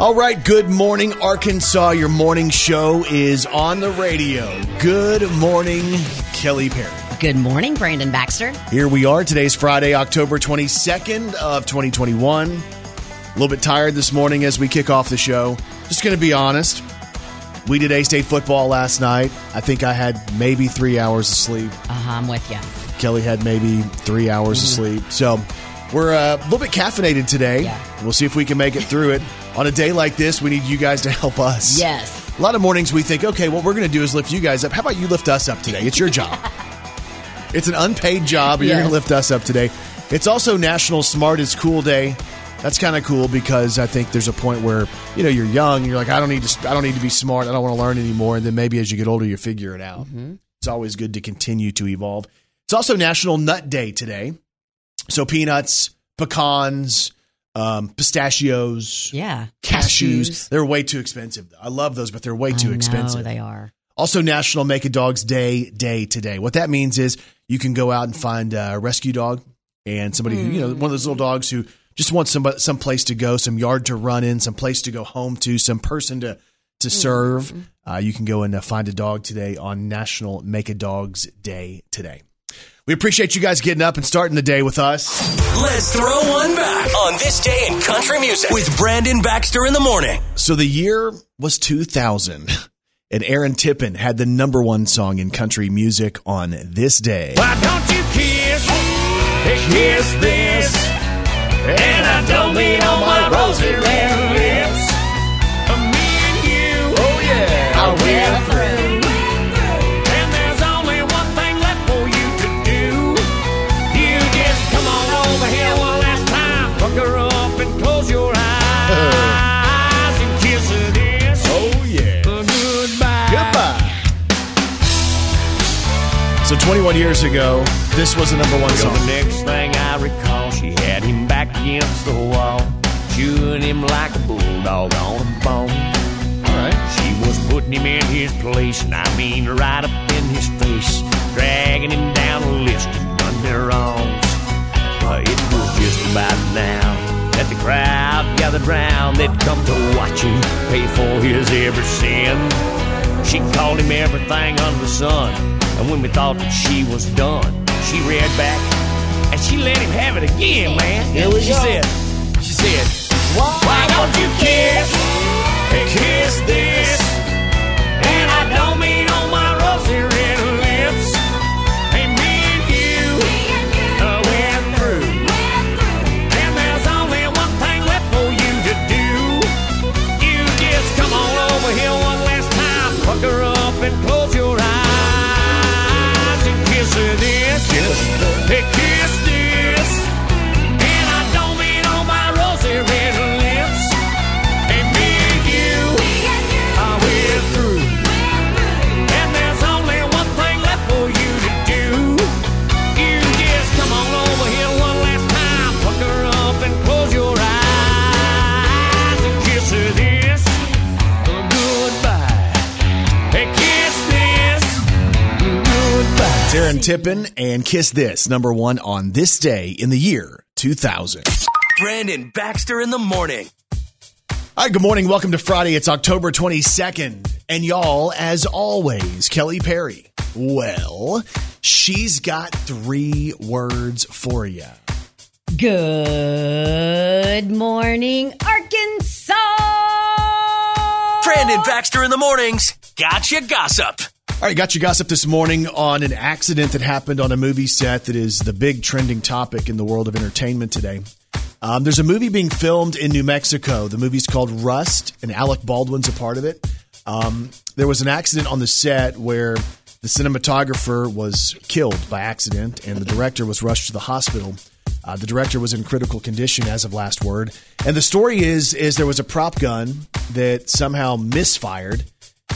All right, good morning, Arkansas. Your morning show is on the radio. Good morning, Kelly Perry. Good morning, Brandon Baxter. Here we are. Today's Friday, October 22nd of 2021. A little bit tired this morning as we kick off the show. Just going to be honest. We did A State football last night. I think I had maybe three hours of sleep. Uh huh, I'm with you. Kelly had maybe three hours of sleep. So we're uh, a little bit caffeinated today. Yeah. We'll see if we can make it through it. On a day like this, we need you guys to help us. Yes. A lot of mornings we think, okay, what we're going to do is lift you guys up. How about you lift us up today? It's your job. it's an unpaid job. You're going to lift us up today. It's also National Smart is Cool Day. That's kind of cool because I think there's a point where you know you're young. You're like, I don't need to. I don't need to be smart. I don't want to learn anymore. And then maybe as you get older, you figure it out. Mm-hmm. It's always good to continue to evolve. It's also National Nut Day today. So peanuts, pecans, um, pistachios, Yeah. cashews. They're way too expensive. I love those, but they're way too I know expensive. they are. Also, National Make a Dog's Day day today. What that means is you can go out and find a rescue dog and somebody who you know one of those little dogs who just wants some some place to go, some yard to run in, some place to go home to, some person to to serve. Uh, you can go and uh, find a dog today on National Make a Dog's Day today. We appreciate you guys getting up and starting the day with us. Let's throw one back on this day in country music with Brandon Baxter in the morning. So the year was 2000, and Aaron Tippin had the number one song in country music on this day. Why don't you kiss, kiss this? And I don't mean on my rosy years ago, this was the number one So song. the next thing I recall, she had him back against the wall, chewing him like a bulldog on a bone. All right. She was putting him in his place, and I mean right up in his face, dragging him down a list of wrongs. But it was just about now that the crowd gathered round. They'd come to watch him pay for his every sin. She called him everything under the sun, and when we thought that she was done, she reared back and she let him have it again, man. Here we she go. said, she said, Why don't you kiss, kiss this? And I don't mean on my rosy Goodbye. It's Aaron Tippin and Kiss This, number one on this day in the year 2000. Brandon Baxter in the morning. All right, good morning. Welcome to Friday. It's October 22nd. And y'all, as always, Kelly Perry. Well, she's got three words for you. Good morning, Arkansas. Brandon Baxter in the mornings. Gotcha gossip. All right, got your gossip this morning on an accident that happened on a movie set that is the big trending topic in the world of entertainment today. Um, there's a movie being filmed in New Mexico. The movie's called Rust, and Alec Baldwin's a part of it. Um, there was an accident on the set where the cinematographer was killed by accident, and the director was rushed to the hospital. Uh, the director was in critical condition as of last word. And the story is is there was a prop gun that somehow misfired,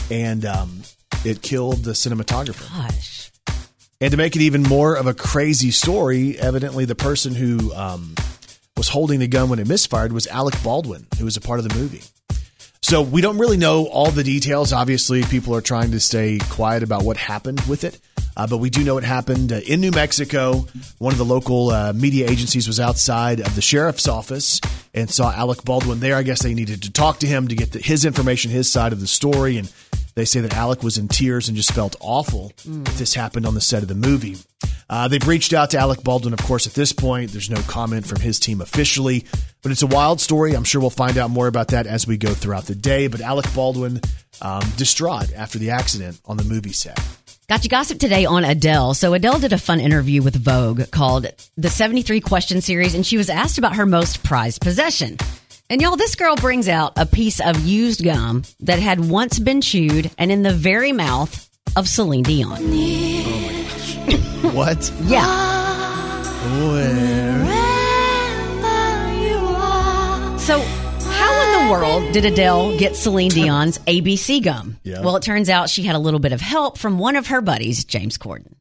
and um, it killed the cinematographer. Gosh. And to make it even more of a crazy story, evidently the person who um, was holding the gun when it misfired was Alec Baldwin, who was a part of the movie. So we don't really know all the details. Obviously, people are trying to stay quiet about what happened with it. Uh, but we do know it happened uh, in New Mexico. One of the local uh, media agencies was outside of the sheriff's office and saw Alec Baldwin there. I guess they needed to talk to him to get the, his information, his side of the story. And they say that Alec was in tears and just felt awful that this happened on the set of the movie. Uh, they've reached out to Alec Baldwin, of course, at this point. There's no comment from his team officially, but it's a wild story. I'm sure we'll find out more about that as we go throughout the day. But Alec Baldwin, um, distraught after the accident on the movie set. Got you gossip today on Adele. So Adele did a fun interview with Vogue called the 73 Question Series, and she was asked about her most prized possession. And y'all, this girl brings out a piece of used gum that had once been chewed and in the very mouth of Celine Dion. What? Yeah. Where? So, how in the world did Adele get Celine Dion's ABC gum? Yeah. Well, it turns out she had a little bit of help from one of her buddies, James Corden.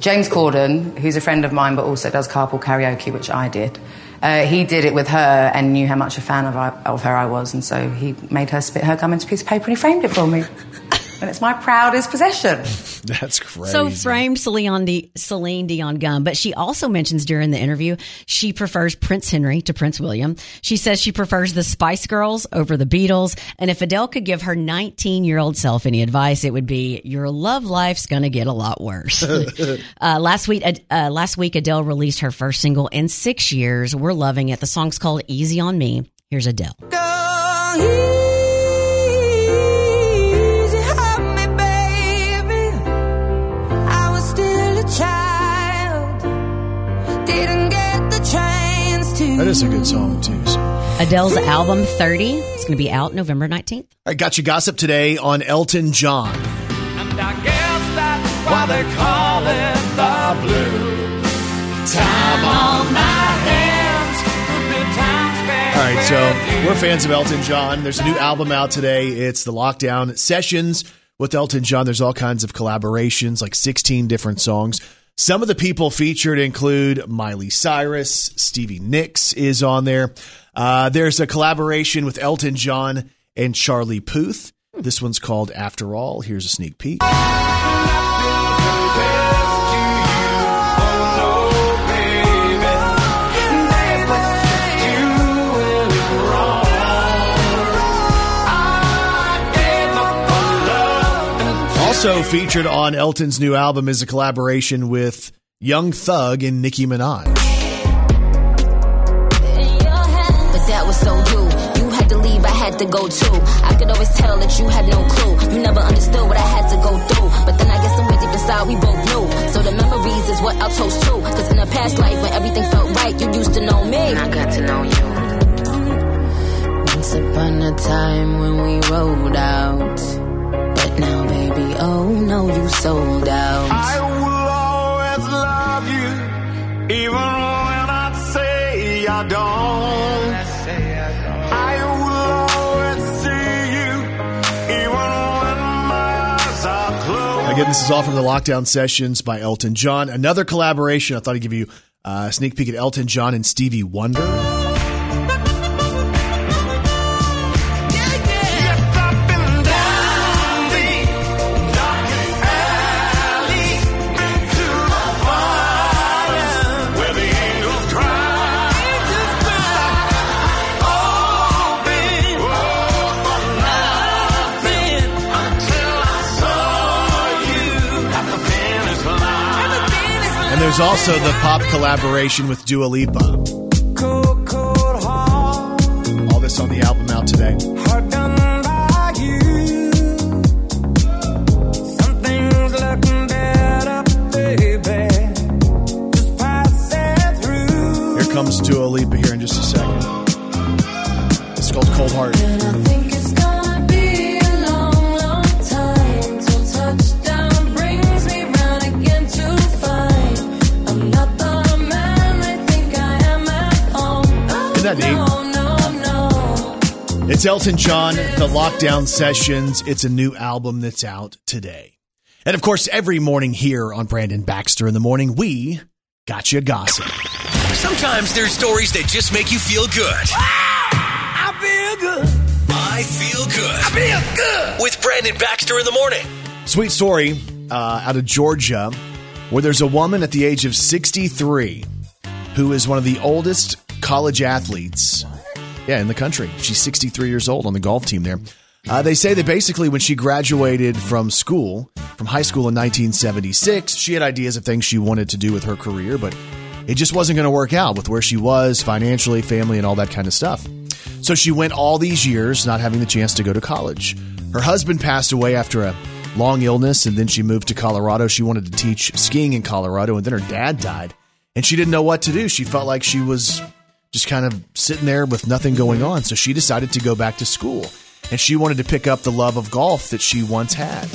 James Corden, who's a friend of mine but also does carpool karaoke, which I did, uh, he did it with her and knew how much a fan of, I, of her I was, and so he made her spit her gum into a piece of paper and he framed it for me. And it's my proudest possession. That's crazy. So framed Celine, Di- Celine Dion gum, but she also mentions during the interview she prefers Prince Henry to Prince William. She says she prefers the Spice Girls over the Beatles, and if Adele could give her 19 year old self any advice, it would be your love life's gonna get a lot worse. uh, last week, uh, last week Adele released her first single in six years. We're loving it. The song's called "Easy on Me." Here's Adele. That is a good song, too. So. Adele's album 30 is going to be out November 19th. I got you gossip today on Elton John. And I guess that's why they call it the blues. Time on my hands. Good time spent All right, so we're fans of Elton John. There's a new album out today. It's the Lockdown Sessions with Elton John. There's all kinds of collaborations, like 16 different songs. Some of the people featured include Miley Cyrus, Stevie Nicks is on there. Uh, there's a collaboration with Elton John and Charlie Puth. This one's called After All. Here's a sneak peek. Also featured on Elton's new album is a collaboration with Young Thug and Nicki Minaj. But that was so you. You had to leave, I had to go too. I could always tell that you had no clue. You never understood what I had to go through. But then I guess somewhere deep inside we both knew. So the memories is what I'll toast to. Cause in a past life when everything felt right, you used to know me. And I got to know you. Once upon a time when we rolled out. But now, baby, oh no, you sold out. I will always love you, even when I say I don't. I will always see you, even when my eyes are closed. Again, this is all from the Lockdown Sessions by Elton John. Another collaboration. I thought I'd give you a sneak peek at Elton John and Stevie Wonder. There's also the pop collaboration with Dua Lipa. All this on the album out today. Here comes Dua Lipa It's Elton John, the Lockdown Sessions. It's a new album that's out today. And of course, every morning here on Brandon Baxter in the Morning, we got you gossip. Sometimes there's stories that just make you feel good. I feel good. I feel good. I feel good with Brandon Baxter in the morning. Sweet story. uh, out of Georgia where there's a woman at the age of 63 who is one of the oldest college athletes yeah, in the country. She's 63 years old on the golf team there. Uh, they say that basically when she graduated from school, from high school in 1976, she had ideas of things she wanted to do with her career, but it just wasn't going to work out with where she was financially, family, and all that kind of stuff. So she went all these years not having the chance to go to college. Her husband passed away after a long illness, and then she moved to Colorado. She wanted to teach skiing in Colorado, and then her dad died, and she didn't know what to do. She felt like she was just kind of sitting there with nothing going on. So she decided to go back to school, and she wanted to pick up the love of golf that she once had.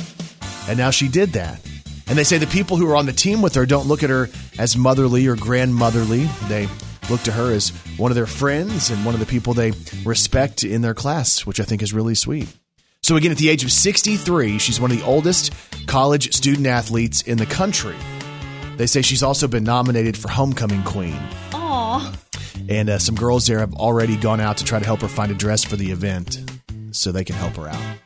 And now she did that. And they say the people who are on the team with her don't look at her as motherly or grandmotherly. They look to her as one of their friends and one of the people they respect in their class, which I think is really sweet. So, again, at the age of 63, she's one of the oldest college student athletes in the country. They say she's also been nominated for Homecoming Queen. Aw. And uh, some girls there have already gone out to try to help her find a dress for the event so they can help her out.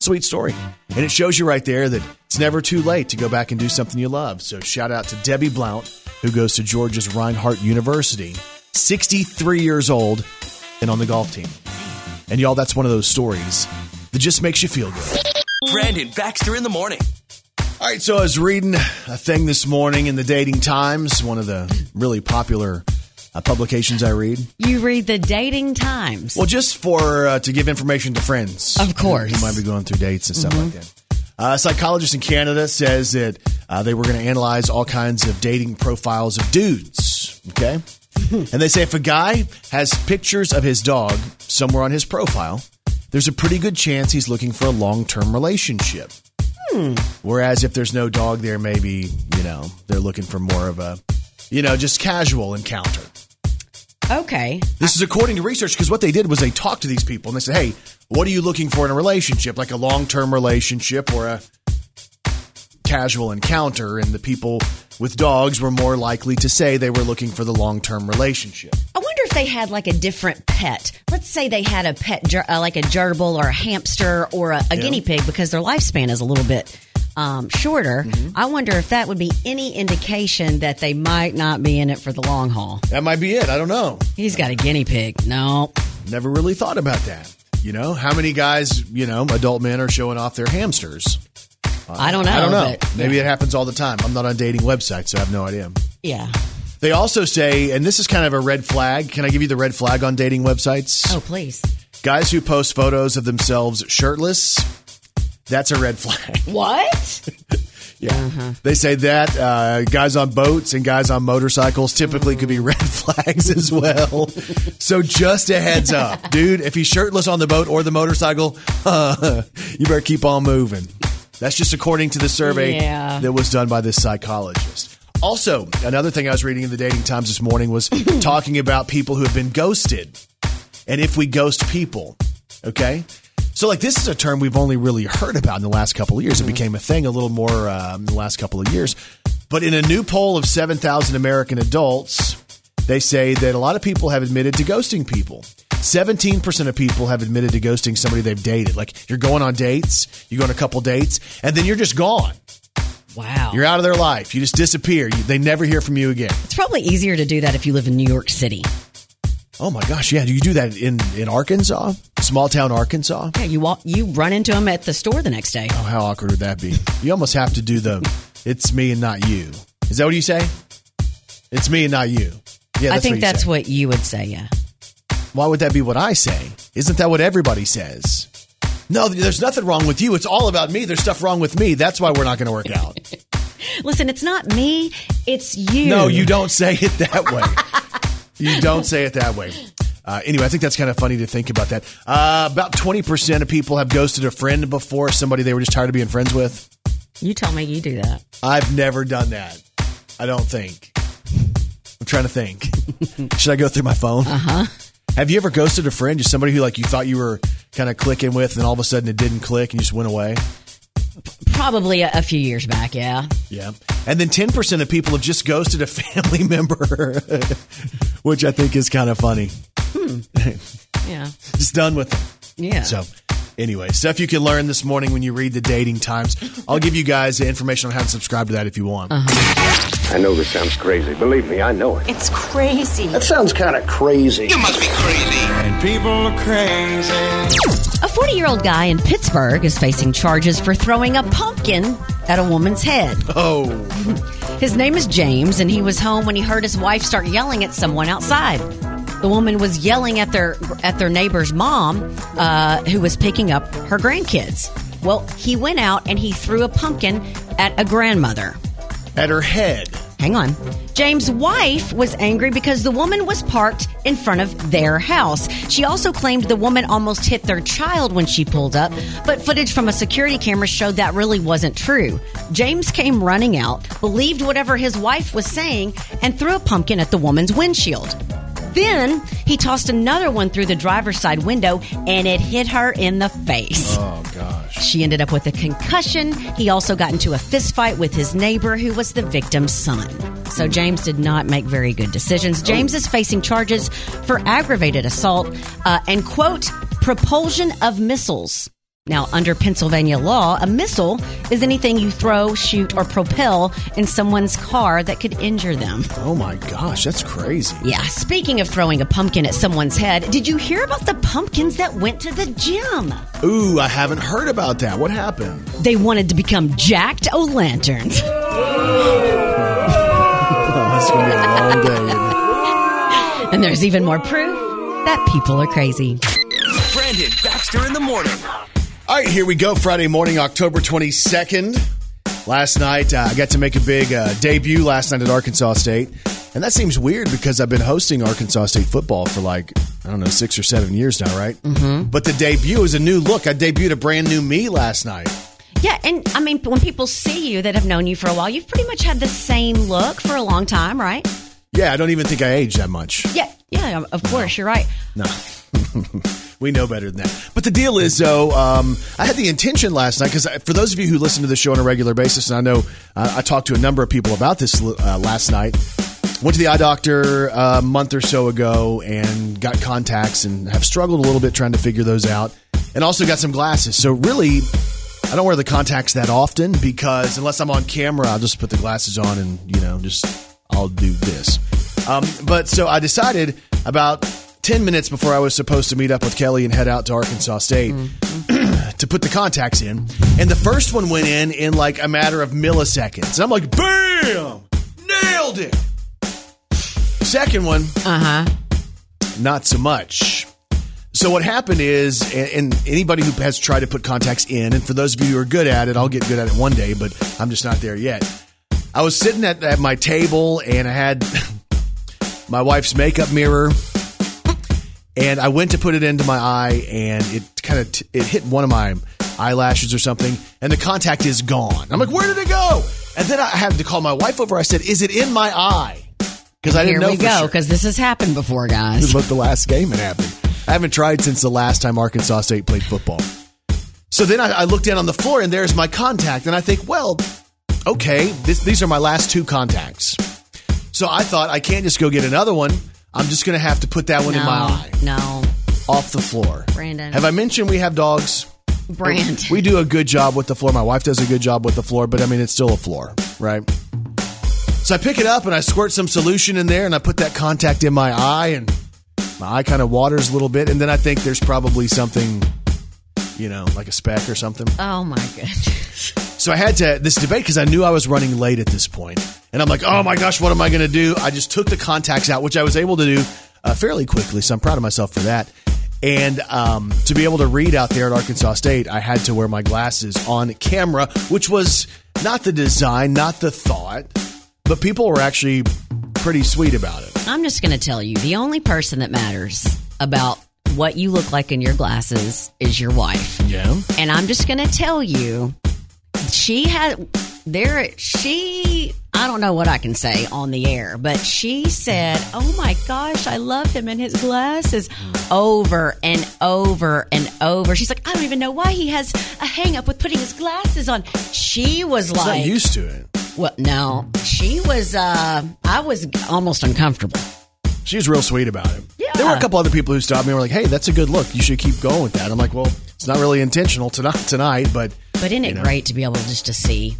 Sweet story. And it shows you right there that it's never too late to go back and do something you love. So shout out to Debbie Blount, who goes to Georgia's Reinhardt University, 63 years old and on the golf team. And y'all, that's one of those stories that just makes you feel good. Brandon Baxter in the morning. All right, so I was reading a thing this morning in the Dating Times, one of the really popular uh, publications I read. You read the dating times. Well, just for uh, to give information to friends, Of course. who might be going through dates and stuff like that. Uh, a psychologist in Canada says that uh, they were going to analyze all kinds of dating profiles of dudes. Okay, and they say if a guy has pictures of his dog somewhere on his profile, there's a pretty good chance he's looking for a long-term relationship. Whereas if there's no dog there, maybe you know they're looking for more of a, you know, just casual encounter. Okay. This is according to research because what they did was they talked to these people and they said, "Hey, what are you looking for in a relationship? Like a long-term relationship or a casual encounter?" And the people with dogs were more likely to say they were looking for the long-term relationship. I wonder they had like a different pet. Let's say they had a pet, uh, like a gerbil or a hamster or a, a guinea pig, because their lifespan is a little bit um, shorter. Mm-hmm. I wonder if that would be any indication that they might not be in it for the long haul. That might be it. I don't know. He's got a guinea pig. No. Never really thought about that. You know, how many guys, you know, adult men are showing off their hamsters? I don't know. I don't know. but- Maybe it happens all the time. I'm not on dating websites, so I have no idea. Yeah. They also say, and this is kind of a red flag. Can I give you the red flag on dating websites? Oh, please. Guys who post photos of themselves shirtless, that's a red flag. What? Yeah. They say that uh, guys on boats and guys on motorcycles typically could be red flags as well. so just a heads up, dude, if he's shirtless on the boat or the motorcycle, you better keep on moving. That's just according to the survey Yeah. that was done by this psychologist. Also, another thing I was reading in the Dating Times this morning was talking about people who have been ghosted and if we ghost people. Okay. So, like, this is a term we've only really heard about in the last couple of years. It became a thing a little more um, in the last couple of years. But in a new poll of 7,000 American adults, they say that a lot of people have admitted to ghosting people. 17% of people have admitted to ghosting somebody they've dated. Like, you're going on dates, you go on a couple dates, and then you're just gone. Wow. You're out of their life. You just disappear. You, they never hear from you again. it's probably easier to do that if you live in New York City. Oh my gosh, yeah. Do you do that in, in Arkansas? Small town Arkansas? Yeah, you walk, you run into them at the store the next day. Oh, how awkward would that be? You almost have to do the it's me and not you. Is that what you say? It's me and not you. Yeah, I think what that's say. what you would say. Yeah. Why would that be what I say? Isn't that what everybody says? No, there's nothing wrong with you. It's all about me. There's stuff wrong with me. That's why we're not going to work out. Listen, it's not me. It's you. No, you don't say it that way. you don't say it that way. Uh, anyway, I think that's kind of funny to think about that. Uh, about 20% of people have ghosted a friend before, somebody they were just tired of being friends with. You tell me you do that. I've never done that. I don't think. I'm trying to think. Should I go through my phone? Uh huh. Have you ever ghosted a friend, just somebody who like you thought you were kind of clicking with, and all of a sudden it didn't click and you just went away? Probably a, a few years back. Yeah. Yeah. And then 10% of people have just ghosted a family member, which I think is kind of funny. Hmm. Yeah. Just done with them. Yeah. So Anyway, stuff you can learn this morning when you read the dating times. I'll give you guys the information on how to subscribe to that if you want. Uh-huh. I know this sounds crazy. Believe me, I know it. It's crazy. That sounds kind of crazy. You must be crazy. And people are crazy. A 40 year old guy in Pittsburgh is facing charges for throwing a pumpkin at a woman's head. Oh, His name is James, and he was home when he heard his wife start yelling at someone outside. The woman was yelling at their at their neighbor's mom, uh, who was picking up her grandkids. Well, he went out and he threw a pumpkin at a grandmother. at her head. Hang on. James' wife was angry because the woman was parked in front of their house. She also claimed the woman almost hit their child when she pulled up, but footage from a security camera showed that really wasn't true. James came running out, believed whatever his wife was saying, and threw a pumpkin at the woman's windshield. Then he tossed another one through the driver's side window and it hit her in the face. Oh gosh. She ended up with a concussion. He also got into a fist fight with his neighbor, who was the victim's son. So James did not make very good decisions. James is facing charges for aggravated assault uh, and, quote, propulsion of missiles. Now, under Pennsylvania law, a missile is anything you throw, shoot, or propel in someone's car that could injure them. Oh my gosh, that's crazy. Yeah, speaking of throwing a pumpkin at someone's head, did you hear about the pumpkins that went to the gym? Ooh, I haven't heard about that. What happened? They wanted to become jacked o' lanterns. Oh, that's gonna be a long day. And there's even more proof that people are crazy. Brandon Baxter in the morning. All right, here we go. Friday morning, October 22nd. Last night, uh, I got to make a big uh, debut last night at Arkansas State. And that seems weird because I've been hosting Arkansas State football for like, I don't know, six or seven years now, right? Mm-hmm. But the debut is a new look. I debuted a brand new me last night. Yeah, and I mean, when people see you that have known you for a while, you've pretty much had the same look for a long time, right? Yeah, I don't even think I aged that much. Yeah, yeah, of course, you're right. No. we know better than that. But the deal is, though, um, I had the intention last night because for those of you who listen to the show on a regular basis, and I know uh, I talked to a number of people about this uh, last night. Went to the eye doctor uh, a month or so ago and got contacts and have struggled a little bit trying to figure those out. And also got some glasses. So really, I don't wear the contacts that often because unless I'm on camera, I'll just put the glasses on and you know just I'll do this. Um, but so I decided about ten minutes before I was supposed to meet up with Kelly and head out to Arkansas State to put the contacts in, and the first one went in in like a matter of milliseconds. And I'm like, bam, nailed it. Second one, Uh huh. not so much. So what happened is, and, and anybody who has tried to put contacts in, and for those of you who are good at it, I'll get good at it one day, but I'm just not there yet. I was sitting at, at my table and I had my wife's makeup mirror, and I went to put it into my eye, and it kind of t- it hit one of my eyelashes or something, and the contact is gone. I'm like, where did it go? And then I had to call my wife over. I said, is it in my eye? Because I didn't know Here we go, sure. because this has happened before, guys. This was the last game it happened. I haven't tried since the last time Arkansas State played football. So then I, I look down on the floor and there's my contact, and I think, well, okay, this, these are my last two contacts. So I thought I can't just go get another one. I'm just going to have to put that one in my eye No, off the floor. Brandon. Have I mentioned we have dogs? Brand. We do a good job with the floor. My wife does a good job with the floor, but I mean, it's still a floor, right? So I pick it up and I squirt some solution in there and I put that contact in my eye and my eye kind of waters a little bit. And then I think there's probably something, you know, like a speck or something. Oh my goodness. So I had to this debate because I knew I was running late at this point, and I'm like, oh my gosh, what am I going to do? I just took the contacts out, which I was able to do uh, fairly quickly. So I'm proud of myself for that. And um, to be able to read out there at Arkansas State, I had to wear my glasses on camera, which was not the design, not the thought, but people were actually pretty sweet about it. I'm just going to tell you the only person that matters about what you look like in your glasses is your wife. Yeah. And I'm just going to tell you, she had there. She, I don't know what I can say on the air, but she said, "Oh my gosh, I love him and his glasses," over and over and over. She's like, "I don't even know why he has a hang up with putting his glasses on." She was not like, used to it. "Well, no." She was. uh I was almost uncomfortable. She was real sweet about it. Yeah. There were a couple other people who stopped me and were like, hey, that's a good look. You should keep going with that. I'm like, well, it's not really intentional tonight, tonight but. But isn't it know. great to be able just to see?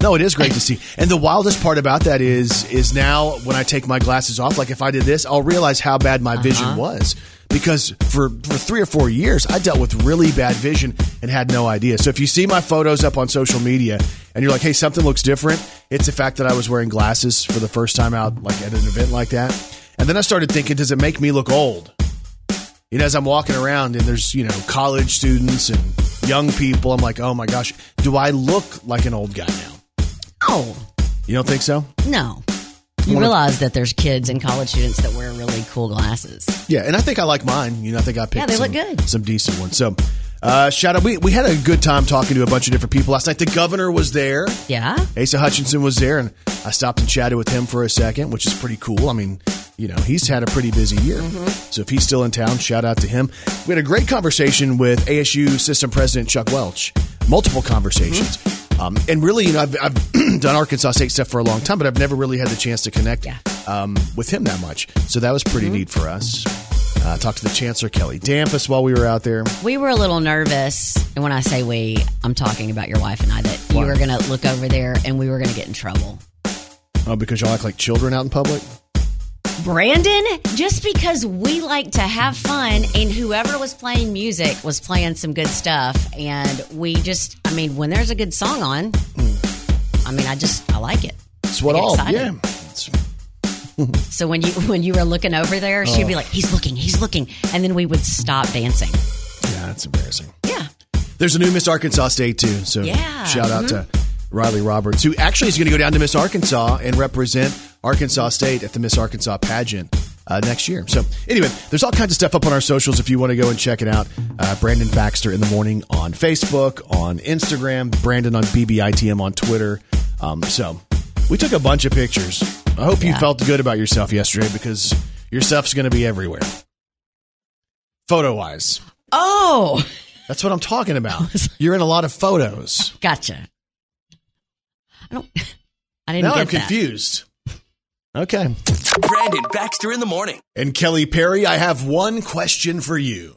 No, it is great to see. And the wildest part about that is is now when I take my glasses off, like if I did this, I'll realize how bad my vision uh-huh. was. Because for, for three or four years, I dealt with really bad vision and had no idea. So if you see my photos up on social media and you're like, hey, something looks different, it's the fact that I was wearing glasses for the first time out, like at an event like that. And then I started thinking, does it make me look old? You know, as I'm walking around and there's, you know, college students and young people, I'm like, oh my gosh, do I look like an old guy now? Oh, You don't think so? no. You realize that there's kids and college students that wear really cool glasses. Yeah, and I think I like mine. You know, I think I picked Yeah, they some, look good. some decent ones. So, uh, shout out. We, we had a good time talking to a bunch of different people last night. The governor was there. Yeah. Asa Hutchinson was there, and I stopped and chatted with him for a second, which is pretty cool. I mean, you know, he's had a pretty busy year. Mm-hmm. So if he's still in town, shout out to him. We had a great conversation with ASU System President Chuck Welch, multiple conversations. Mm-hmm. Um, and really, you know, I've, I've done Arkansas State stuff for a long time, but I've never really had the chance to connect Yeah. um, with him that much. So that was pretty neat for us. Uh, talked to the Chancellor Kelly Damphousse while we were out there. We were a little nervous. And when I say we, I'm talking about your wife and I, that Why? you were going to look over there and we were going to get in trouble. Oh, because y'all act like children out in public? Brandon, just because we like to have fun and whoever was playing music was playing some good stuff and we just I mean when there's a good song on I mean I just I like it. It's what all, excited. yeah. It's- So when you when you were looking over there, she'd Oh. be like, "He's looking, he's looking," and then we would stop dancing. yeah, that's embarrassing. Yeah, There's a new Miss Arkansas State too. So Yeah. shout out to mm-hmm. Riley Roberts, who actually is going to go down to Miss Arkansas and represent Arkansas State at the Miss Arkansas pageant uh, next year. So anyway, there's all kinds of stuff up on our socials if you want to go and check it out. Uh, Brandon Baxter in the morning on Facebook, on Instagram, Brandon on BBITM on Twitter. Um, so we took a bunch of pictures. I hope you felt good about yourself yesterday because your stuff's going to be everywhere. Photo wise. Oh, That's what I'm talking about. You're in a lot of photos. gotcha. I don't. I didn't Now I'm that. confused. Okay. Brandon Baxter in the morning. And Kelly Perry, I have one question for you.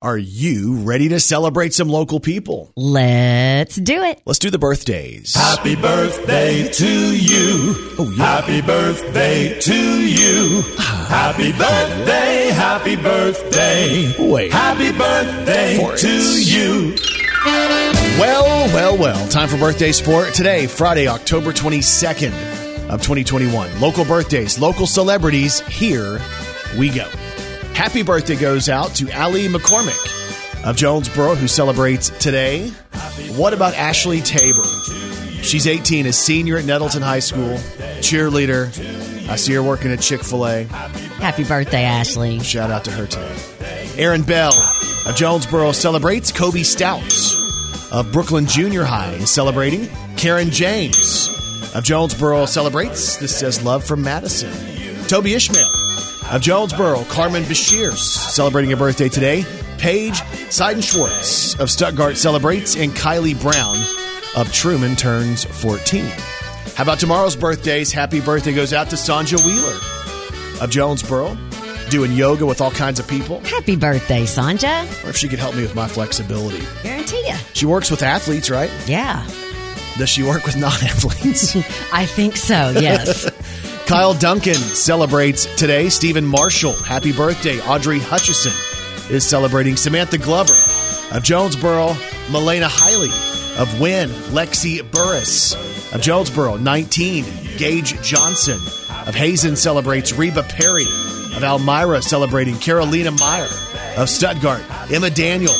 Are you ready to celebrate some local people? Let's do it. Let's do the birthdays. Happy birthday to you. Oh, yeah. Happy birthday to you. Happy birthday, happy birthday. Wait. Happy birthday For to it. you. Well, well, well. Time for birthday sport. Today, Friday, October 22nd of 2021. Local birthdays, local celebrities. Here we go. Happy birthday goes out to Ali McCormick of Jonesboro, who celebrates today. What about Ashley Tabor? She's 18, a senior at Nettleton High School, cheerleader. I see her working at Chick fil A. Happy birthday, Ashley. Shout out to her today. Aaron Bell of Jonesboro celebrates. Kobe Stouts of Brookland Junior High is celebrating. Karen James of Jonesboro celebrates. This says love from Madison. Toby Ishmael of Jonesboro. Carmen Bashir celebrating a birthday today. Paige Seidenschwartz of Stuttgart celebrates. And Kylie Brown of Trumann turns 14. How about tomorrow's birthdays? Happy birthday goes out to Sanja Wheeler of Jonesboro, doing yoga with all kinds of people. Happy birthday, Sanja. Or if she could help me with my flexibility. Guarantee ya. She works with athletes, right? Yeah, Does she work with non athletes? I think so. Yes. Kyle Duncan celebrates today. Stephen Marshall, happy birthday. Audrey Hutchison is celebrating. Samantha Glover of Jonesboro. Melena Hiley of Wynne. Lexi Burris of Jonesboro, 19. Gage Johnson of Hazen celebrates. Reba Perry of Elmira celebrating. Carolina Meyer of Stuttgart. Emma Daniel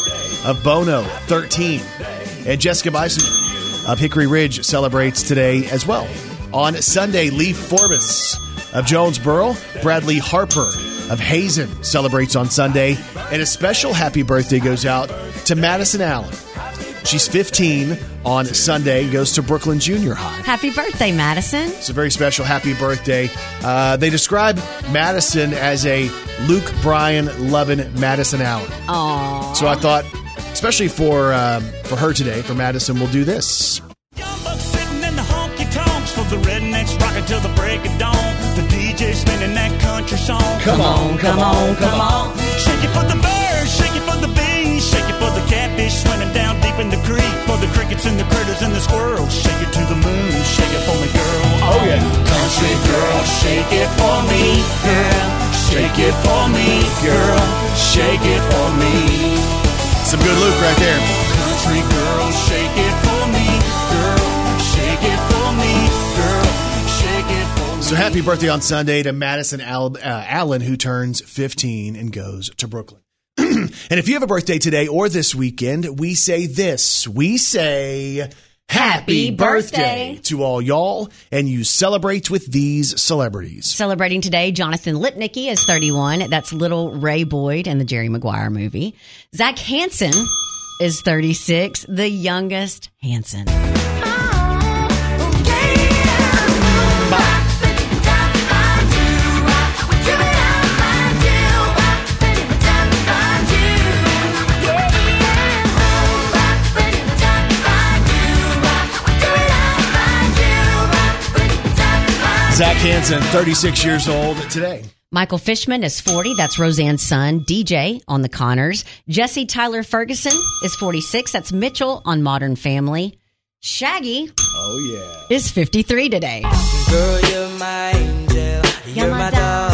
of Bono, 13. And Jessica Bison of Hickory Ridge celebrates today as well. On Sunday, Lee Forbes of Jonesboro, Bradley Harper of Hazen celebrates on Sunday, and a special happy birthday goes out to Madison Allen. She's 15 on Sunday, goes to Brookland Junior High. Happy birthday, Madison. It's a very special happy birthday. Uh, they describe Madison as a Luke Bryan loving Madison Allen. Aww. So I thought, especially for um, for her today, for Madison, we'll do this. Young bucks sitting in the honky tonks for of the rednecks rocking till the break of dawn. The DJ spinning that country song. Come on, come on, come on. Shake it for the birds, shake it for the bees, shake it for the catfish swimming down deep in the creek, for the crickets and the critters and the squirrels. Shake it to the moon, shake it for me, girl. Oh, yeah. country girl, shake it for me, girl. Shake it for me, girl. Shake it for me. Some good Luke right there. Country girl, shake it for me, girl. Shake it for me, girl. Shake it for me. So happy birthday on Sunday to Madison Al- uh, Allen, who turns 15 and goes to Brookland. and if you have a birthday today or this weekend, we say this. We say happy Happy birthday birthday. to all y'all, and you celebrate with these celebrities. Celebrating today, Jonathan Lipnicki is 31. That's little Ray Boyd in the Jerry Maguire movie. Zac Hanson is 36, the youngest Hanson. Zac Hanson, 36 years old today. Michael Fishman is 40. That's Roseanne's son, DJ on The Conners. Jesse Tyler Ferguson is 46. That's Mitchell on Modern Family. Shaggy Oh, yeah. is 53 today. Girl, you're my angel. You're, my my darling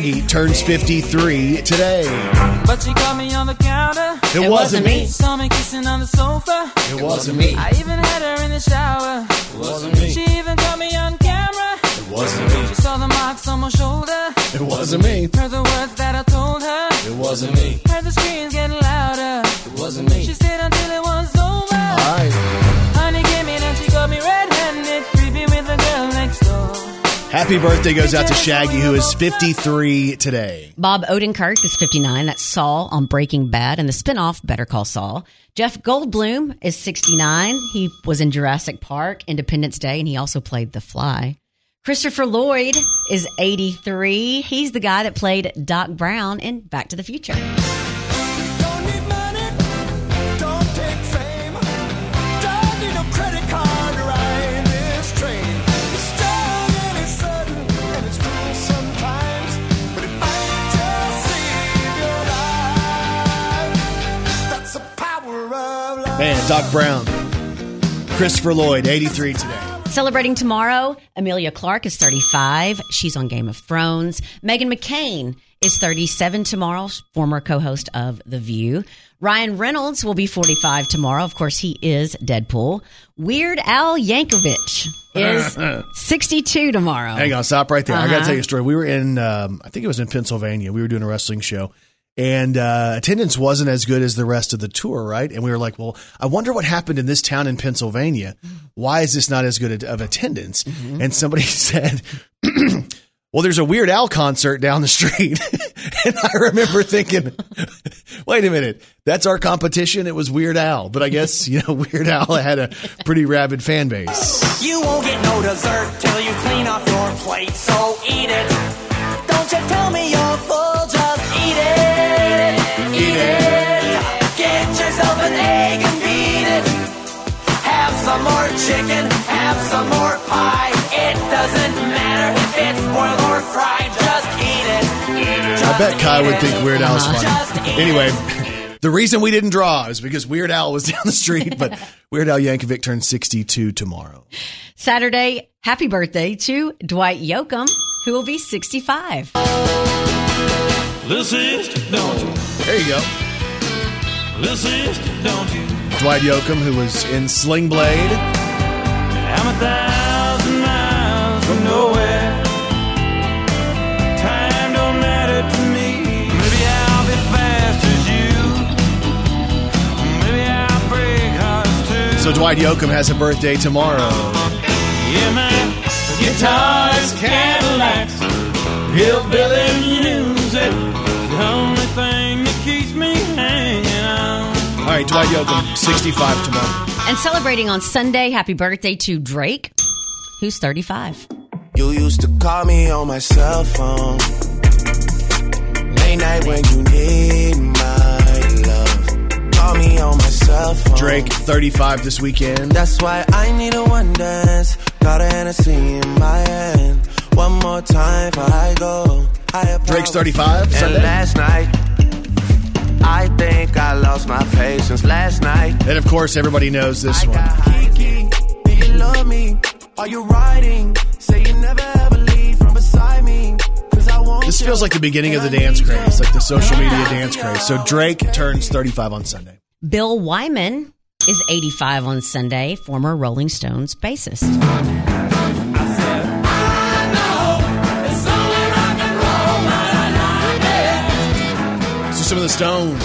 need. yeah. Shaggy turns 53 today. But she caught me on the counter. It, wasn't me. Saw me kissing on the sofa. It wasn't me. I even had her in the shower. It wasn't me. She even caught me on camera. It wasn't me. She saw the marks on my shoulder. It wasn't me. Heard the words that I told her. It wasn't me. Heard the screams getting louder. It wasn't me. She stayed until it was over. All right. Honey came in and she got me red-handed, Happy birthday goes out to Shaggy, who is 53 today. Bob Odenkirk is 59. That's Saul on Breaking Bad and the spinoff Better Call Saul. Jeff Goldblum is 69. He was in Jurassic Park, Independence Day, and he also played The Fly. Christopher Lloyd is 83. He's the guy that played Doc Brown in Back to the Future. Man, Doc Brown. Christopher Lloyd, 83 today. Celebrating tomorrow, Emilia Clarke is 35. She's on Game of Thrones. Meghan McCain is 37 tomorrow, former co host of The View. Ryan Reynolds will be 45 tomorrow. Of course, he is Deadpool. Weird Al Yankovic is 62 tomorrow. Hang on, stop right there. I got to Uh-huh. tell you a story. We were in, um, I think it was in Pennsylvania. We were doing a wrestling show, and uh, attendance wasn't as good as the rest of the tour, right? And we were like, well, I wonder what happened in this town in Pennsylvania. Why is this not as good of attendance? And somebody said, well, there's a Weird Al concert down the street. and I remember thinking, wait a minute, that's our competition. It was Weird Al. But I guess, you know, Weird Al had a pretty rabid fan base. You won't get no dessert till you clean off your plate, so eat it. Don't you tell me you're full, it. Get yourself an egg and beat it. Have some more chicken, have some more pie. It doesn't matter if it's boiled or fried, just eat it. I bet Kai would think Weird Al is Just funny. Anyway, the reason we didn't draw is because Weird Al was down the street, but Weird Al Yankovic turns 62 tomorrow. Saturday, happy birthday to Dwight Yoakam, who will be 65. Little sister, don't you? There you go. Sister, don't you? Dwight Yoakam, who was in Sling Blade. I'm a thousand miles from nowhere. Time don't matter to me. Maybe I'll be fast as you. Maybe I'll break hearts too. So Dwight Yoakam has a birthday tomorrow. Yeah, man. Guitars, Cadillacs, hillbilly All right, Dwight Yoakam, 65 tomorrow. And celebrating on Sunday, happy birthday to Drake, who's 35. You used to call me on my cell phone. Late night when you need my love. Call me on my cell phone. Drake, 35 this weekend. That's why I need a one dance. Got a Hennessy in my hand. One more time before I go. Drake's power. 35 And Sunday. last night, I think I lost my patience. Last night, And of course, everybody knows this I one. Kiki. Do you love me? Are you riding? Say you never ever leave from beside me. 'Cause I want This feels like the beginning of the dance craze, like the social media dance craze. So Drake turns 35 on Sunday. Bill Wyman is 85 on Sunday, former Rolling Stones bassist. Some of the Stones.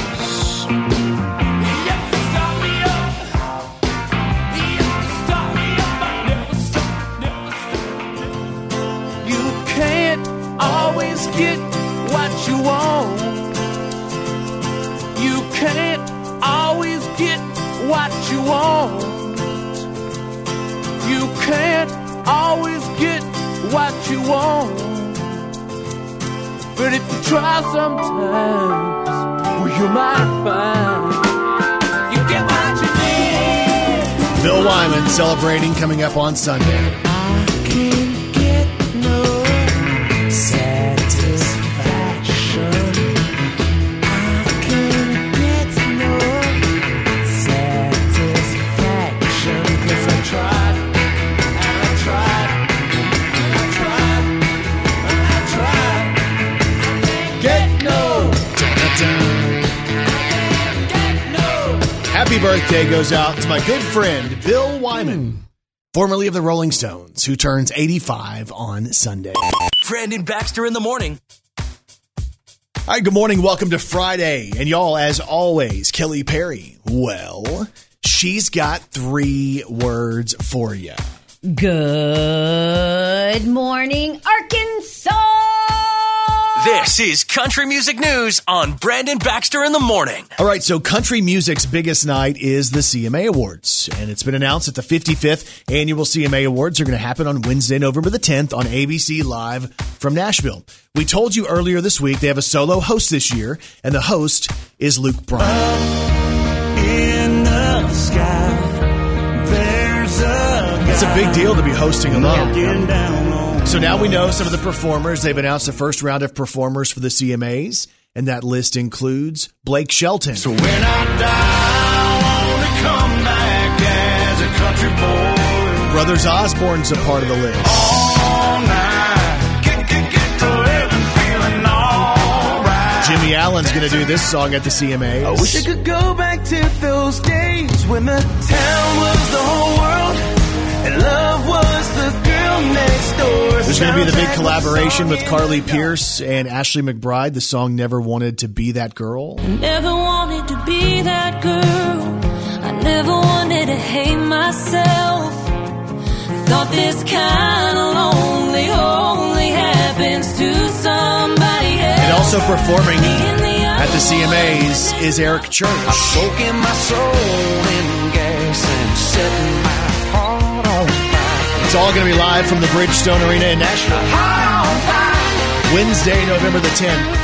You can't always get what you want. You can't always get what you want. You can't always get what you want. But if you try sometimes, you might find you get what you need. Bill Wyman celebrating coming up on Sunday. Happy birthday goes out to my good friend Bill Wyman, hmm. formerly of the Rolling Stones, who turns 85 on Sunday. All Brandon Baxter in the morning. right, good morning. Welcome to Friday. And y'all, as always, Kelly Perry. Well, she's got three words for you. Good morning, Arkansas! This is Country Music News on Brandon Baxter in the morning. All right, so country music's biggest night is the CMA Awards, and it's been announced that the 55th annual CMA Awards are going to happen on Wednesday, November the 10th on ABC Live from Nashville. We told you earlier this week they have a solo host this year, and the host is Luke Bryan. In the sky, there's a It's a big deal to be hosting alone. Looking down on So now we know some of the performers. They've announced the first round of performers for the CMAs, and that list includes Blake Shelton. So when I die, I want to come back as a country boy. Brothers Osborne's a part of the list. Get, get, get to living. Jimmy Allen's going to do this song at the CMAs. I wish I could go back to those days when the town was the whole world and love There's going to be the big collaboration with Carly in Pearce and Ashley McBryde. The song Never Wanted to Be That Girl. Never wanted to be that girl. I never wanted to hate myself. Thought this kind of lonely only happens to somebody else. And also performing In the at the CMAs is Eric Church. It's all going to be live from the Bridgestone Arena in Nashville. Heart on fire. Wednesday, November the 10th.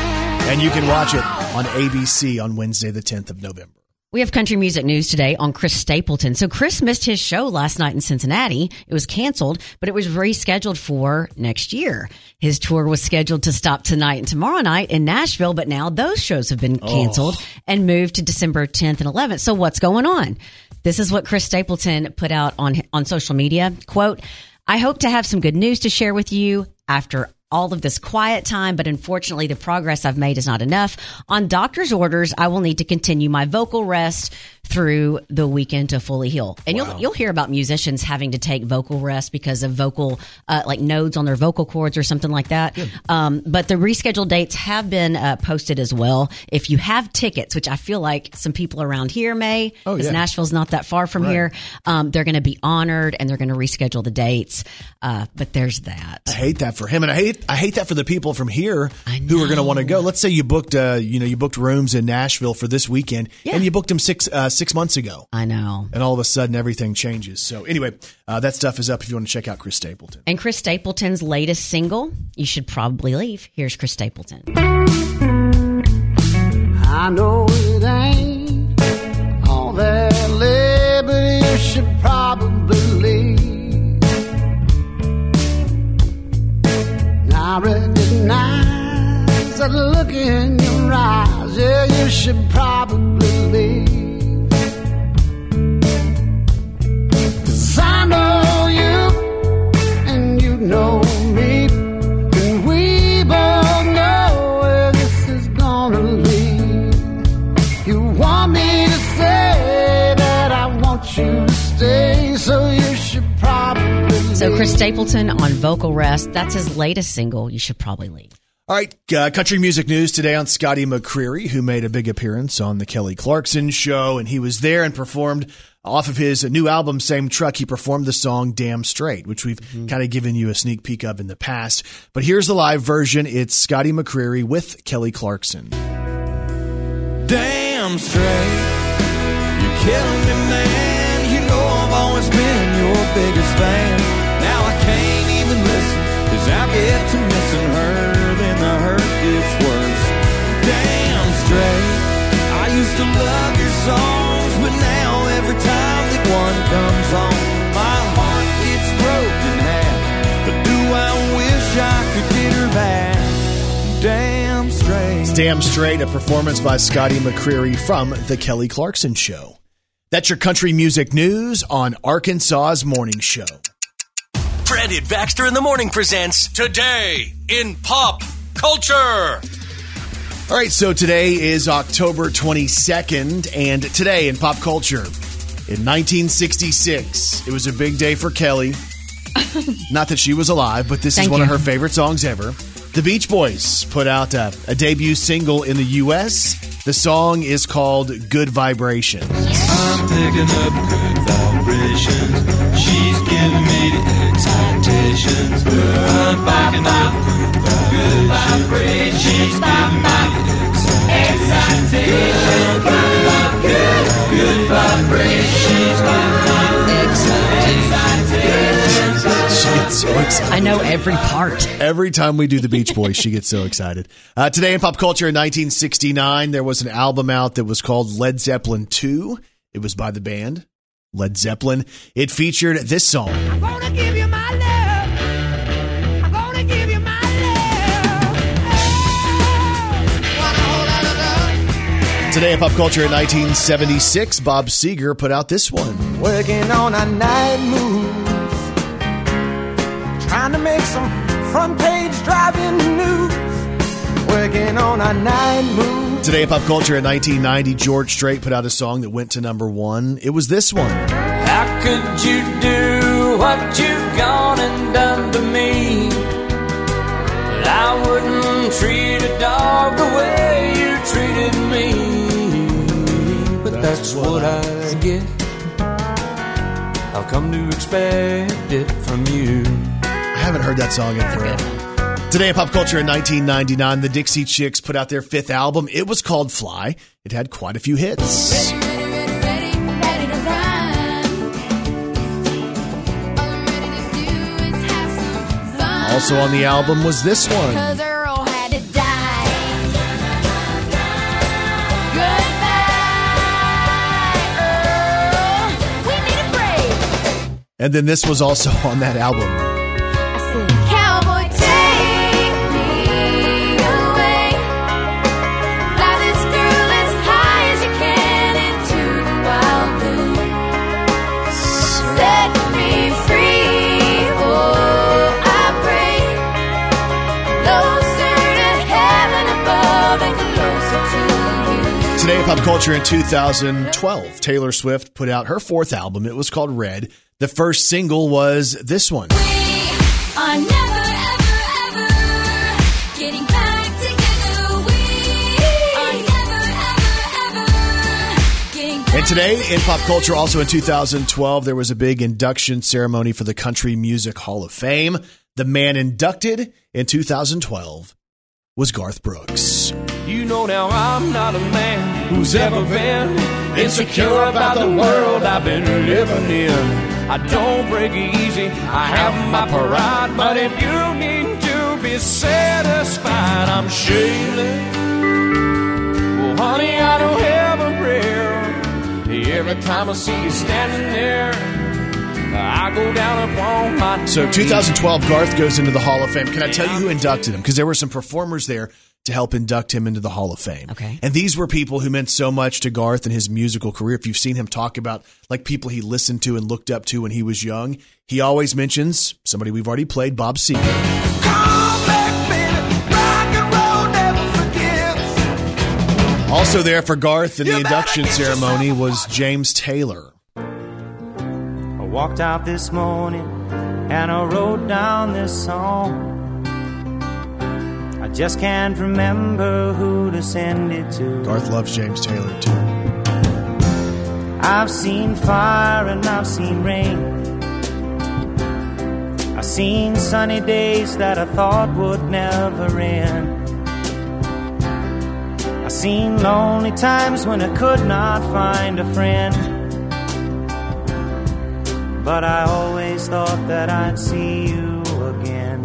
And you can watch it on ABC on Wednesday, the 10th of November. We have country music news today on Chris Stapleton. So Chris missed his show last night in Cincinnati. It was canceled, but it was rescheduled for next year. His tour was scheduled to stop tonight and tomorrow night in Nashville, but now those shows have been oh. canceled and moved to December 10th and 11th. So what's going on? This is what Chris Stapleton put out on on social media. Quote, I hope to have some good news to share with you after all of this quiet time, but unfortunately the progress I've made is not enough. On doctor's orders, I will need to continue my vocal rest through the weekend to fully heal. And you'll you'll hear about musicians having to take vocal rest because of vocal uh, like nodes on their vocal cords or something like that. Um, but the rescheduled dates have been uh, posted as well. If you have tickets, which I feel like some people around here may, Oh, because yeah. Nashville's not that far from here, um, they're going to be honored and they're going to reschedule the dates. Uh, but there's that. I hate that for him, and I hate I hate that for the people from here who are going to want to go. Let's say you booked, uh, you know, you booked rooms in Nashville for this weekend, Yeah. and you booked them six uh, six months ago. I know. And all of a sudden, everything changes. So, anyway, uh, that stuff is up if you want to check out Chris Stapleton. And Chris Stapleton's latest single, You Should Probably Leave. Here's Chris Stapleton. I know it ain't all that lit, but you should probably leave. I recognize that look in your eyes. Yeah, you should probably Chris. Stapleton on Vocal Rest. That's his latest single, You Should Probably Leave. All right, uh, country music news today on Scotty McCreery, who made a big appearance on the Kelly Clarkson show, and he was there and performed off of his new album, Same Truck. He performed the song Damn Straight, which we've kind of given you a sneak peek of in the past. But here's the live version. It's Scotty McCreery with Kelly Clarkson. damn straight. You're killing me, man. You know I've always been your biggest fan. Can't even listen, cause I get to missing her, then the hurt gets worse. Damn straight. I used to love your songs, but now every time that one comes on, my heart gets broken half. But do I wish I could get her back? Damn straight. It's Damn Straight, a performance by Scotty McCreery from the Kelly Clarkson show. That's your country music news on Arkansas's Morning Show. Brandon Baxter in the morning presents Today in Pop Culture. All right, so today is October 22nd, and today in pop culture, in 1966, it was a big day for Kelly. Not that she was alive, but this is Thank one of her favorite songs ever. The Beach Boys put out a, a debut single in the U.S. The song is called Good Vibrations. I'm picking up good vibrations. Gets. I know every part. Every time we do the Beach Boys, she gets so excited. Uh, today in pop culture in 1969, there was an album out that was called Led Zeppelin 2. It was by the band Led Zeppelin. It featured this song. gonna give you my love. I'm gonna give you my love. Today in pop culture in 1976, Bob Seger put out this one. Working on a night move. Trying to make some front page driving news. Working on a night move. Today in pop culture in 1990, George Strait put out a song that went to number one. It was this one. How could you do what you've gone and done to me? But I wouldn't treat a dog the way you treated me. But that's, what I get. I've come to expect it from you. I haven't heard that song in forever. Today in pop culture in 1999, the Dixie Chicks put out their fifth album. It was called Fly. It had quite a few hits. Also on the album was this one. Cause Earl had to die. Goodbye, Earl. We need a break. And then this was also on that album. Pop culture in 2012, Taylor Swift put out her fourth album. It was called Red. The first single was this one. And today in pop culture, also in 2012, there was a big induction ceremony for the Country Music Hall of Fame. The man inducted in 2012 was Garth Brooks. You know now I'm not a man who's ever been insecure about the world I've been living in. I don't break easy, I have my pride, but if you need to be satisfied, I'm shameless. Well, oh, honey, I don't have a prayer. Every time I see you standing there, So 2012, Garth goes into the Hall of Fame. Can I tell you who inducted him? Because there were some performers there to help induct him into the Hall of Fame. Okay. And these were people who meant so much to Garth and his musical career. If you've seen him talk about like people he listened to and looked up to when he was young, he always mentions somebody we've already played, Bob Seger. Also there for Garth in the induction ceremony was James Taylor. I walked out this morning and I wrote down this song. I just can't remember who to send it to. Garth loves James Taylor too. I've seen fire and I've seen rain. I've seen sunny days that I thought would never end. I've seen lonely times when I could not find a friend. But I always thought that I'd see you again.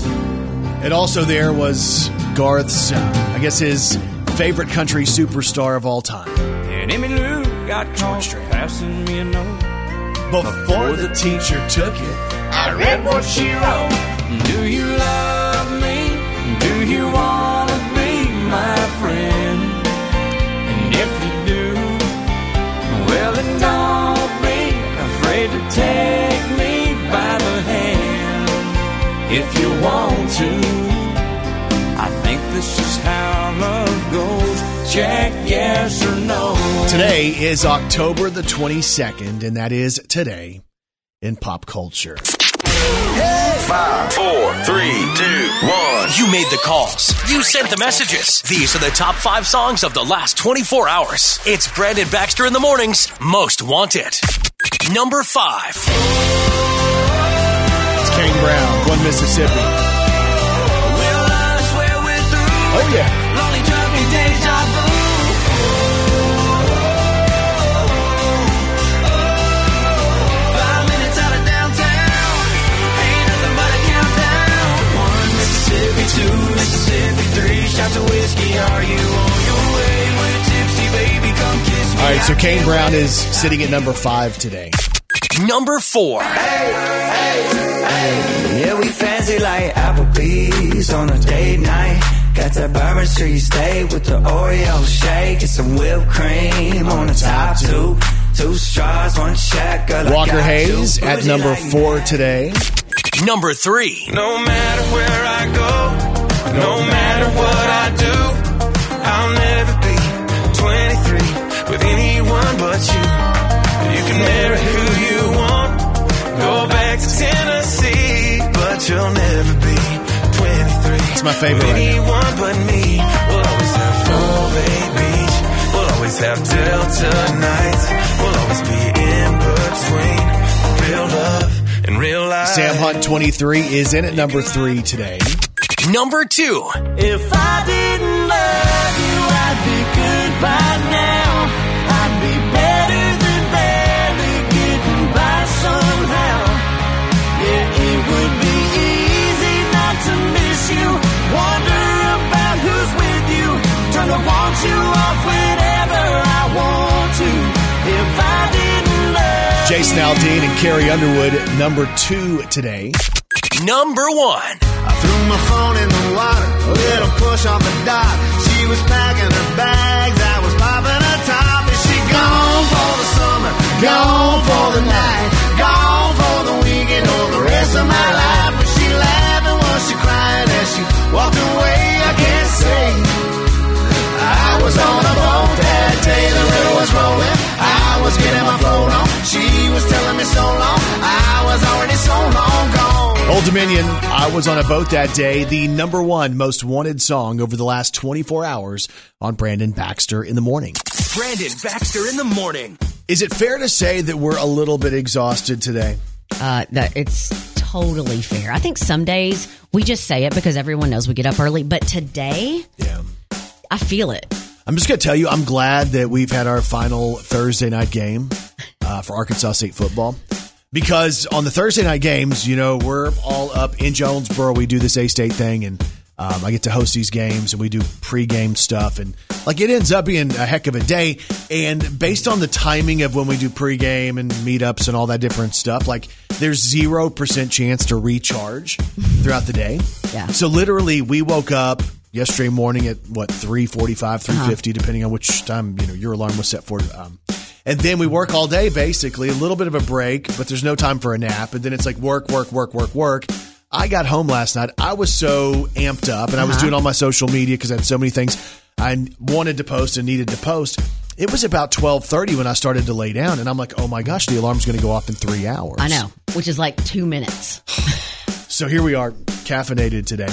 And also there was Garth's, uh, I guess his favorite country superstar of all time. And Emmy Lou got caught passing me a note. Before the teacher took it, I read what she wrote. Do you love me? Do you want If you want to, I think this is how love goes. Check yes or no. Today is October the 22nd, and that is today in pop culture. Five, four, three, two, one. You made the calls. You sent the messages. These are the top five songs of the last 24 hours. It's Brandon Baxter in the mornings. Most wanted. Number five. It's Brown, One Mississippi. Oh, yeah. Lonely drive me deja vu. Five minutes out of downtown. Ain't nothing but a countdown. One Mississippi, two Mississippi, three shots of whiskey. Are you on your way? Tipsy, baby. Come kiss me. All right, so Kane Brown is sitting at number five today. Number four. Hey, hey, hey. Yeah, we fancy like Applebee's on a date night. Got that Bourbon Street steak with the Oreo shake and some whipped cream on the top two. Two straws, one check. Girl, I Walker Hayes at number like four today. Number three. No matter where I go, my favorite right now. but me. We'll always have Beach. We'll always have Delta nights. We'll always be in between real love and real life. Sam Hunt, 23, is in at number three today. Number two. If I didn't love you, I'd be good by now. Turn to want you off whenever I want to. If I didn't love Jason Aldean and Carrie Underwood, number two today. Number one. I threw my phone in the water, a little push off the dock. She was packing her bags, I was popping her top, and she gone for the summer, gone for the night, gone for the weekend or the rest of my life. Was she laughing? Was she crying as she walked away? I can't say. I was on a boat that day, the river was rolling. I was getting my float on. She was telling me so long. I was already so long gone. Old Dominion, I was on a boat that day, the number one most wanted song over the last 24 hours on Brandon Baxter in the morning. Brandon Baxter in the morning. Is it fair to say that we're a little bit exhausted today? Uh, that it's totally fair. I think some days we just say it because everyone knows we get up early, but today, Yeah. I feel it. I'm just going to tell you, I'm glad that we've had our final Thursday night game uh, for Arkansas State football. Because on the Thursday night games, you know, we're all up in Jonesboro. We do this A State thing, and um, I get to host these games, and we do pregame stuff. And like it ends up being a heck of a day. And based on the timing of when we do pregame and meetups and all that different stuff, like there's 0% chance to recharge throughout the day. Yeah. So literally, we woke up yesterday morning at what 3:45, 3:50, depending on which time you know your alarm was set for. Um, and then we work all day, basically a little bit of a break, but there's no time for a nap. And then it's like work, work, work, work, work. I got home last night. I was so amped up, and I was Uh-huh. doing all my social media because I had so many things I wanted to post and needed to post. It was about 12:30 when I started to lay down, and I'm like, "Oh my gosh, the alarm's going to go off in three hours." I know, which is like two minutes. So here we are, caffeinated today.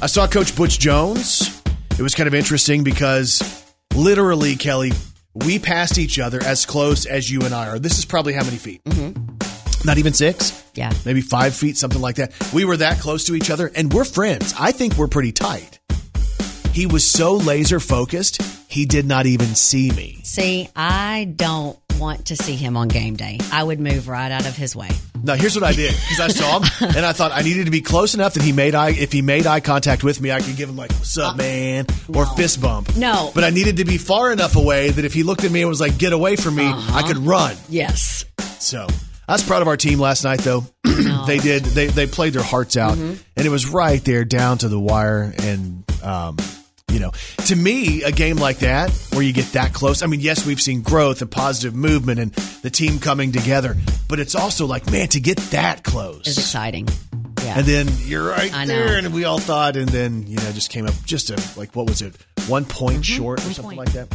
I saw Coach Butch Jones. It was kind of interesting because literally, Kelly, we passed each other as close as you and I are. This is probably how many feet? Mm-hmm. Not even six? Yeah. Maybe five feet, something like that. We were that close to each other, and we're friends. I think we're pretty tight. He was so laser focused, he did not even see me. See, I don't want to see him on game day. I would move right out of his way. Now here's what I did because I saw him and I thought I needed to be close enough that he made eye if he made eye contact with me, I could give him like "What's up, man?" or fist bump. Uh, No. but I needed to be far enough away that if he looked at me and was like, "Get away from me," I could run. Yes. So I was proud of our team last night, though. they did they they played their hearts out, Mm-hmm. and it was right there down to the wire. And um, you know, to me, a game like that where you get that close. I mean, yes, we've seen growth and positive movement and the team coming together, but it's also like, man, to get that close It's exciting. Yeah. and then you're right I know. there, and we all thought, and then you know, just came up just a like what was it, one point Mm-hmm. short or something like that.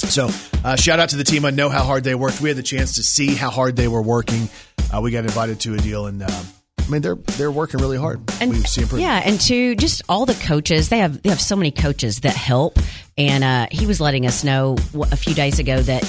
So, uh, shout out to the team. I know how hard they worked. We had the chance to see how hard they were working. Uh, we got invited to a deal, and um, I mean, they're they're working really hard. and we see improvement. yeah, and to just all the coaches, they have they have so many coaches that help. And uh, he was letting us know a few days ago that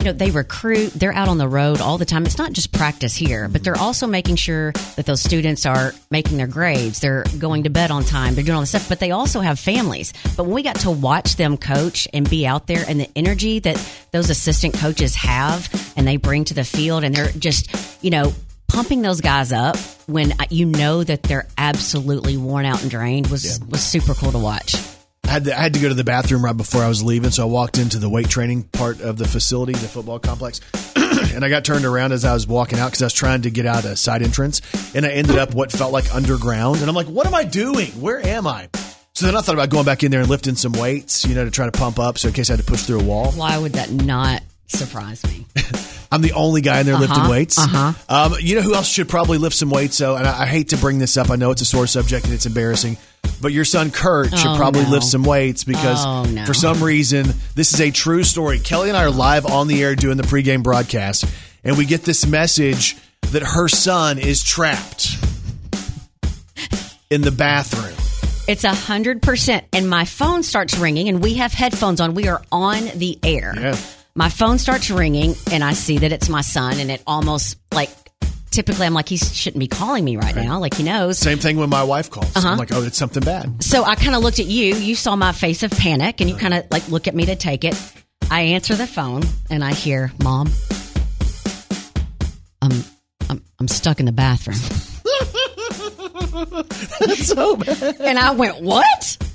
you know they recruit, they're out on the road all the time. It's not just practice here, but they're also making sure that those students are making their grades, they're going to bed on time, they're doing all this stuff. But they also have families. But when we got to watch them coach and be out there, and the energy that those assistant coaches have and they bring to the field, and they're just you know pumping those guys up when you know that they're absolutely worn out and drained was was super cool to watch. I had, to, I had to go to the bathroom right before I was leaving, so I walked into the weight training part of the facility, the football complex, and I got turned around as I was walking out because I was trying to get out a side entrance, and I ended up what felt like underground, and I'm like, what am I doing? Where am I? So then I thought about going back in there and lifting some weights, you know, to try to pump up, so in case I had to push through a wall. Why would that not surprise me? I'm the only guy in there lifting Uh-huh, weights. uh-huh. Um, you know who else should probably lift some weights? though? and I, I hate to bring this up. I know it's a sore subject and it's embarrassing, but your son Kurt should Oh, probably no. lift some weights because Oh, no. for some reason this is a true story. Kelly and I are live on the air doing the pregame broadcast, and we get this message that her son is trapped in the bathroom. It's a hundred percent, and my phone starts ringing, and we have headphones on. We are on the air. Yeah. My phone starts ringing, and I see that it's my son, and it almost like typically I'm like he shouldn't be calling me right, now, like he knows. Same thing when my wife calls. Uh-huh. I'm like, oh, it's something bad. So I kind of looked at you. You saw my face of panic, and you kind of like look at me to take it. I answer the phone, and I hear, "Mom, I'm I'm I'm stuck in the bathroom." so bad. And I went, "What?"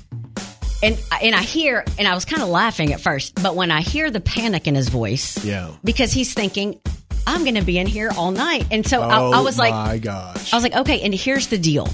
And and I hear, and I was kind of laughing at first, but when I hear the panic in his voice, Yeah. because he's thinking, "I'm going to be in here all night," and so I, oh I was like, my gosh. I was like, okay, and here's the deal.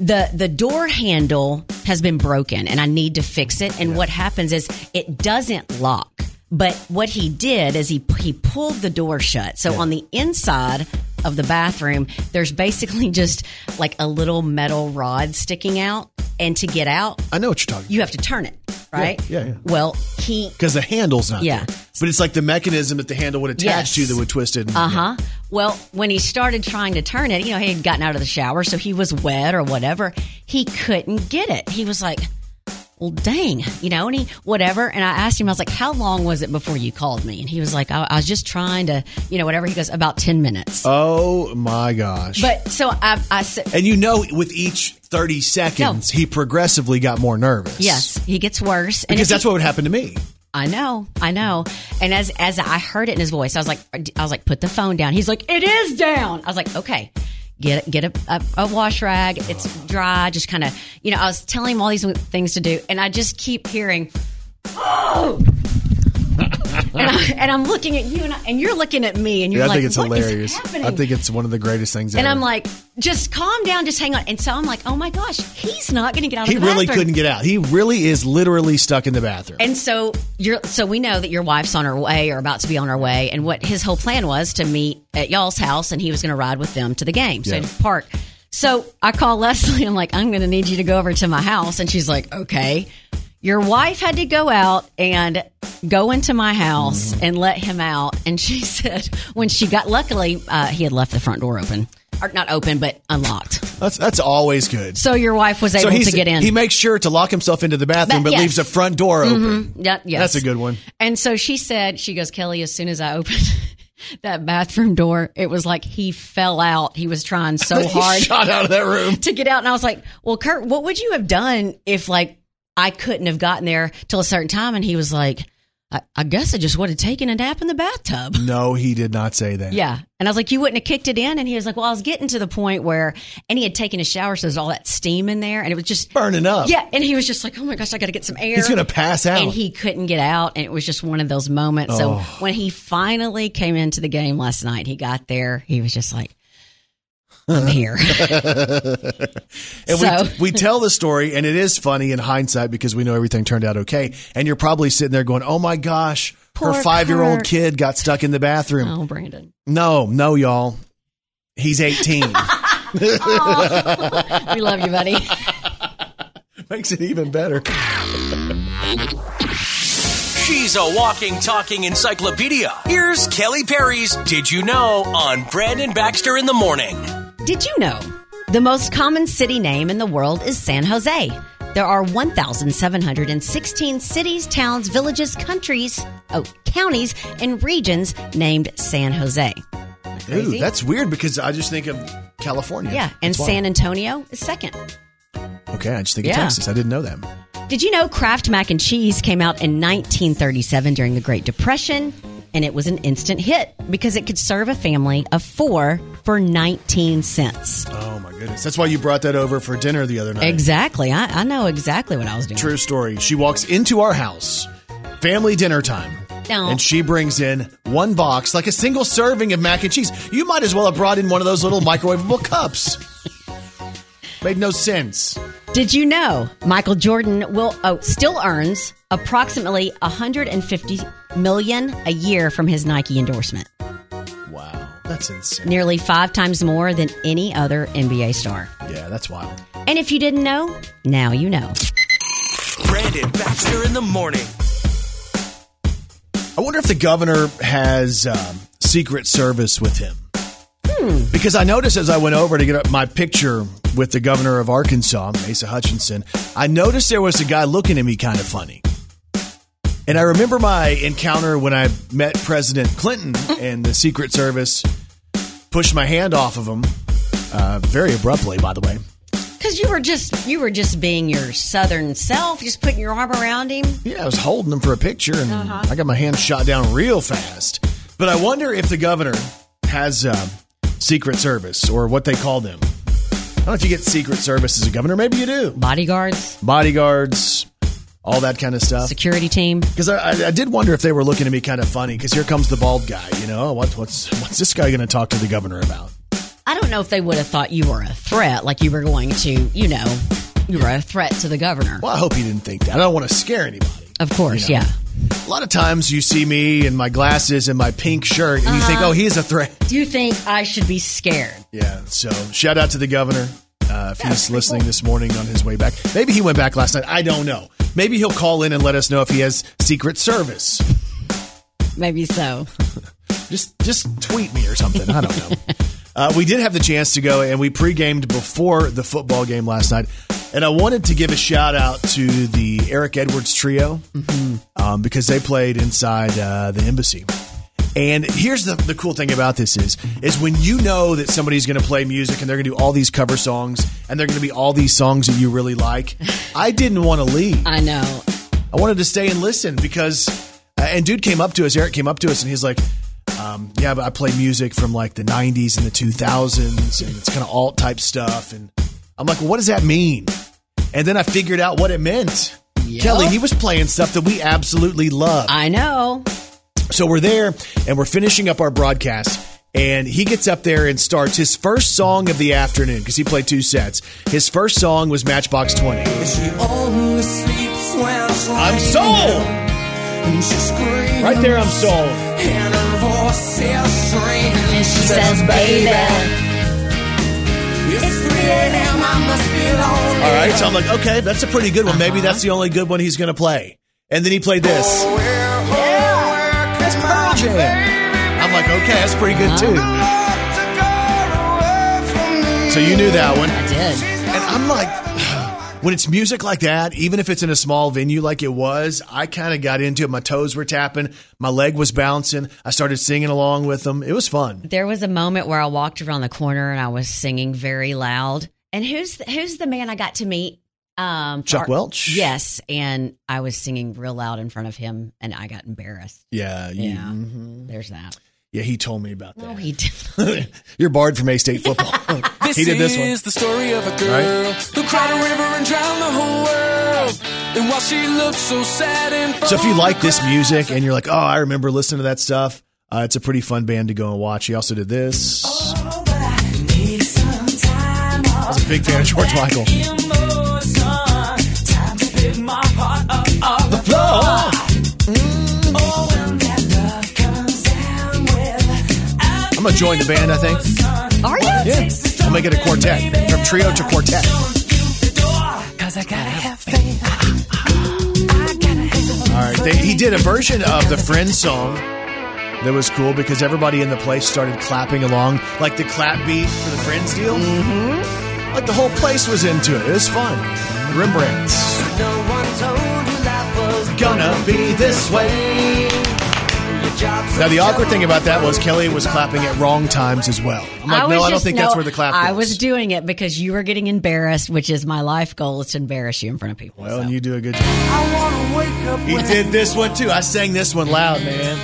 The the door handle has been broken and I need to fix it. And what happens is it doesn't lock. But what he did is he he pulled the door shut. So on the inside of the bathroom, there's basically just like a little metal rod sticking out. And to get out, I know what you're talking you have to turn it, right? Yeah, yeah. Well, he because the handle's not Yeah. there. But it's like the mechanism that the handle would attach Yes. to that would twist it. Uh huh. Well, when he started trying to turn it, you know, he had gotten out of the shower, so he was wet or whatever. He couldn't get it. He was like, well, dang, you know, and he, whatever. And I asked him, I was like, how long was it before you called me? And he was like, I, I was just trying to, you know, whatever. He goes, about 10 minutes. Oh my gosh. But so I, I said, and you know, with each 30 seconds, he progressively got more nervous. yes, he gets worse. And Because that's he- what would happen to me. I know, I know. And as as I heard it in his voice, I was like, I was like, put the phone down. He's like, it is down. I was like, okay, get get a, a, a wash rag. It's dry. Just kind of, you know, I was telling him all these things to do, and I just keep hearing, oh. and, I, and I'm looking at you, and, I, and you're looking at me, and you're Yeah, I like, think it's "What is hilarious. happening?" I think it's one of the greatest things and ever. I'm like, just calm down, just hang on. And so I'm like, oh my gosh, he's not going to get out of he really couldn't get out. He really is literally stuck in the bathroom. And so you're so we know that your wife's on her way or about to be on her way, and what his whole plan was to meet at y'all's house, and he was going to ride with them to the game, so Yeah. park. So I call Leslie. I'm like, I'm going to need you to go over to my house, and she's like, okay. Your wife had to go out and go into my house Mm-hmm. and let him out, and she said when she got, luckily uh, he had left the front door open, or not open but unlocked. That's that's always good. So your wife was able so to get in. He makes sure to lock himself into the bathroom, But but yes. leaves the front door open. Mhm. Yeah, yes. That's a good one. And so she said, she goes, Kelly, as soon as I opened that bathroom door, it was like he fell out. He was trying so He hard shot out of that room. to get out. And I was like, well, Kurt, what would you have done if like I couldn't have gotten there till a certain time? And he was like, I, I guess I just would have taken a nap in the bathtub. No, he did not say that. Yeah. And I was like, you wouldn't have kicked it in? And he was like, well, I was getting to the point where, and he had taken a shower, so there's all that steam in there, and it was just burning up. Yeah. And he was just like, oh my gosh, I got to get some air. He's gonna pass out. And he couldn't get out. And it was just one of those moments. So Oh. when he finally came into the game last night, he got there, he was just like, I'm here. And So- we, we tell the story, and it is funny in hindsight because we know everything turned out okay. And you're probably sitting there going, "Oh my gosh, Poor her five year old kid got stuck in the bathroom." oh, Brandon. No, no, y'all. He's 18. Aw. we love you, buddy. Makes it even better. She's a walking, talking encyclopedia. Here's Kelly Perry's Did You Know on Brandon Baxter in the Morning. Did you know the most common city name in the world is San Jose? There are 1,716 cities, towns, villages, countries, oh, counties, and regions named San Jose. Ooh, that's weird because I just think of California. yeah, and. San Antonio is second. Okay, I just think Yeah. of Texas. I didn't know that. Did you know Kraft mac and cheese came out in 1937 during the Great Depression? And it was an instant hit because it could serve a family of four for 19 cents. Oh my goodness. That's why you brought that over for dinner the other night. Exactly. I, I know exactly what I was doing. True story. She walks into our house, family dinner time. No. And she brings in one box, like a single serving of mac and cheese. You might as well have brought in one of those little microwavable cups. Made no sense. Did you know Michael Jordan will oh still earns approximately 150 million a year from his Nike endorsement, Wow, that's insane. nearly five times more than any other NBA star. Yeah, that's wild. And if you didn't know, now you know. Brandon Baxter in the Morning. I wonder if the governor has um, Secret Service with him. Because I noticed as I went over to get up my picture with the governor of Arkansas, Asa Hutchinson, I noticed there was a guy looking at me kind of funny. And I remember my encounter when I met President Clinton and the Secret Service pushed my hand off of him, uh, very abruptly, by the way. Because you were just you were just being your southern self, just putting your arm around him. Yeah, I was holding him for a picture, and Uh-huh. I got my hand shot down real fast. But I wonder if the governor has um, Secret Service or what they call them. I don't know if you get Secret Service as a governor. Maybe you do. Bodyguards, Bodyguards, all that kind of stuff. security team. Because I, I, I did wonder if they were looking at me kind of funny. Because here comes the bald guy. You know, what, what's what's this guy going to talk to the governor about? I don't know if they would have thought you were a threat, like you were going to, you know, you were a threat to the governor. Well, I hope he didn't think that. I don't want to scare anybody. Of course, You know. yeah. A lot of times you see me in my glasses and my pink shirt, and you think, Uh-huh. oh, he's a threat. Do you think I should be scared? Yeah. So shout out to the governor. Uh, if he's listening this morning on his way back, maybe he went back last night. I don't know. Maybe he'll call in and let us know if he has Secret Service. Maybe so. Just just tweet me or something. I don't know. uh, we did have the chance to go and we pre-gamed before the football game last night. And I wanted to give a shout out to the Eric Edwards trio um, because they played inside uh, the embassy. And here's the, the cool thing about this is is when you know that somebody's going to play music and they're going to do all these cover songs and they're going to be all these songs that you really like. I didn't want to leave. I know. I wanted to stay and listen because, uh, and dude came up to us. Eric came up to us and he's like, um, "Yeah, but I play music from like the '90s and the 2000s, and it's kind of alt type stuff." And I'm like, well, "What does that mean?" And then I figured out what it meant. Kelly, he was playing stuff that we absolutely love. I know. So we're there and we're finishing up our broadcast. And he gets up there and starts his first song of the afternoon because he played two sets. His first song was Matchbox 20. She only sleeps when I'm sold! And she screams. Right there, I'm sold. And her voice is strange. And she says, baby. It's 3 a.m. I must be lonely. All right, so I'm like, okay, that's a pretty good one. Maybe uh-huh. that's the only good one he's going to play. And then he played this. That's Pearl Jam. I'm like, okay, that's pretty good too. So you knew that one. I did. And I'm like, when it's music like that, even if it's in a small venue like it was, I kind of got into it. My toes were tapping, my leg was bouncing. I started singing along with them. It was fun. There was a moment where I walked around the corner and I was singing very loud. And who's the, who's the man I got to meet? Um, Chuck for- Welch? Yes, and I was singing real loud in front of him, and I got embarrassed. Yeah, you- Yeah, mhm. there's that. Yeah, he told me about that. No, he didn't. You're barred from A State football. he did this one. is the story of a girl Right? who cried a river and drowned the whole world. And while she looked so sad and So if you like this music and you're like, oh, I remember listening to that stuff, uh, it's a pretty fun band to go and watch. He also did this. I was a big fan of George Michael. I'm gonna join the band. I think. Are you? Yeah. I'll make it a quartet from trio to quartet. Cause I gotta have faith. All right. They, he did a version of the Friends song that was cool because everybody in the place started clapping along, like the clap beat for the Friends deal. Mm-hmm. Like the whole place was into it. It was fun. Rembrandt's No one told you life was gonna be this way. Now the awkward thing about that was Kelly was clapping at wrong times as well. I'm like, was no, I don't think no, that's where the clap goes. I was doing it because you were getting embarrassed, which is my life goal is to embarrass you in front of people. well, and you do a good job. I wanna wake up He with did this one too. I sang this one loud, mm-hmm. man.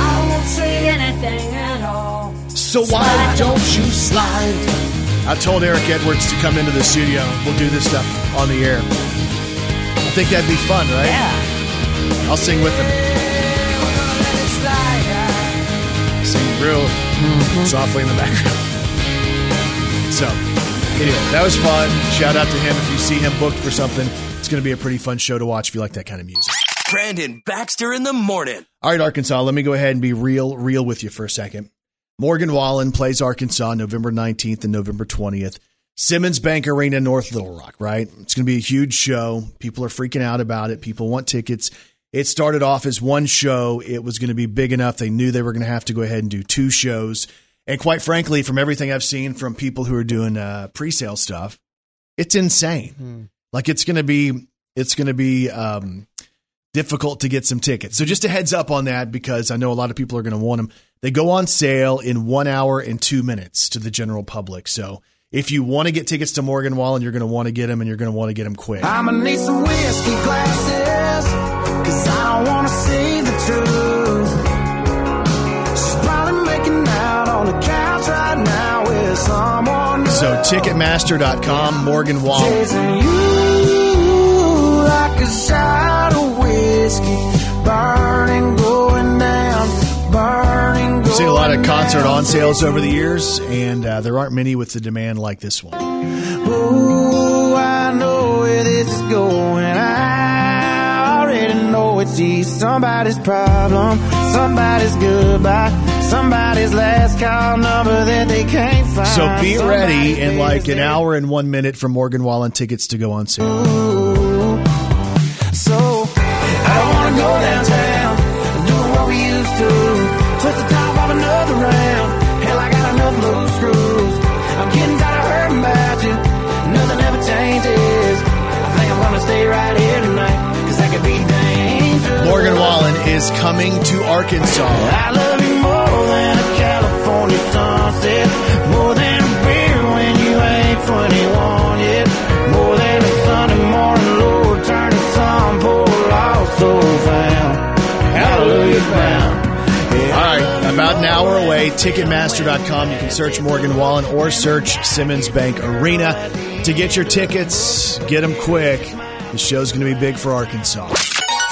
I won't say anything at all. So why don't you slide? I told Eric Edwards to come into the studio. We'll do this stuff on the air. I think that'd be fun, right? Yeah. I'll sing with him. Sing real softly in the background. So, anyway, that was fun. Shout out to him. If you see him booked for something, it's going to be a pretty fun show to watch if you like that kind of music. Brandon Baxter in the morning. All right, Arkansas, let me go ahead and be real, real with you for a second. Morgan Wallen plays Arkansas November 19th and November 20th. Simmons Bank Arena, North Little Rock, right? It's going to be a huge show. People are freaking out about it. People want tickets. It started off as one show. It was going to be big enough. They knew they were going to have to go ahead and do two shows. And quite frankly, from everything I've seen from people who are doing uh, pre-sale stuff, it's insane. Like it's going to be, it's going to be um, difficult to get some tickets. So just a heads up on that because I know a lot of people are going to want them. They go on sale in one hour and two minutes to the general public. So if you want to get tickets to Morgan Wallen, you're going to want to get them and you're going to want to get them quick. I'ma need some whiskey glasses. So Ticketmaster.com, Morgan Wallen. chasing you like a whiskey. Burning, down, burning, I've a lot of concert on sales over the years, and uh, there aren't many with the demand like this one. Ooh, know it's just somebody's problem, somebody's goodbye, somebody's last call number that they can't find. So be ready in like an hour and one minute for Morgan Wallen tickets to go on sale. So I don't wanna go downtown, doing what we used to. Twist the top of another round. Hell, I got enough loose screws. I'm getting tired of hurting about you. Nothing ever changes. Is coming to Arkansas. I love you more than a California sunset, more than a beer when you ain't 21 yet, more than a Sunday morning Lord turning some poor lost soul found. Hallelujah bound. All right, about an hour away, Ticketmaster.com. You can search Morgan Wallen or search Simmons Bank Arena to get your tickets. Get them quick. The show's going to be big for Arkansas.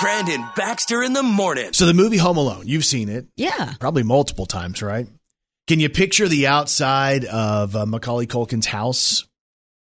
Brandon Baxter in the morning. So the movie Home Alone, you've seen it. Yeah. Probably multiple times, right? Can you picture the outside of uh, Macaulay Culkin's house?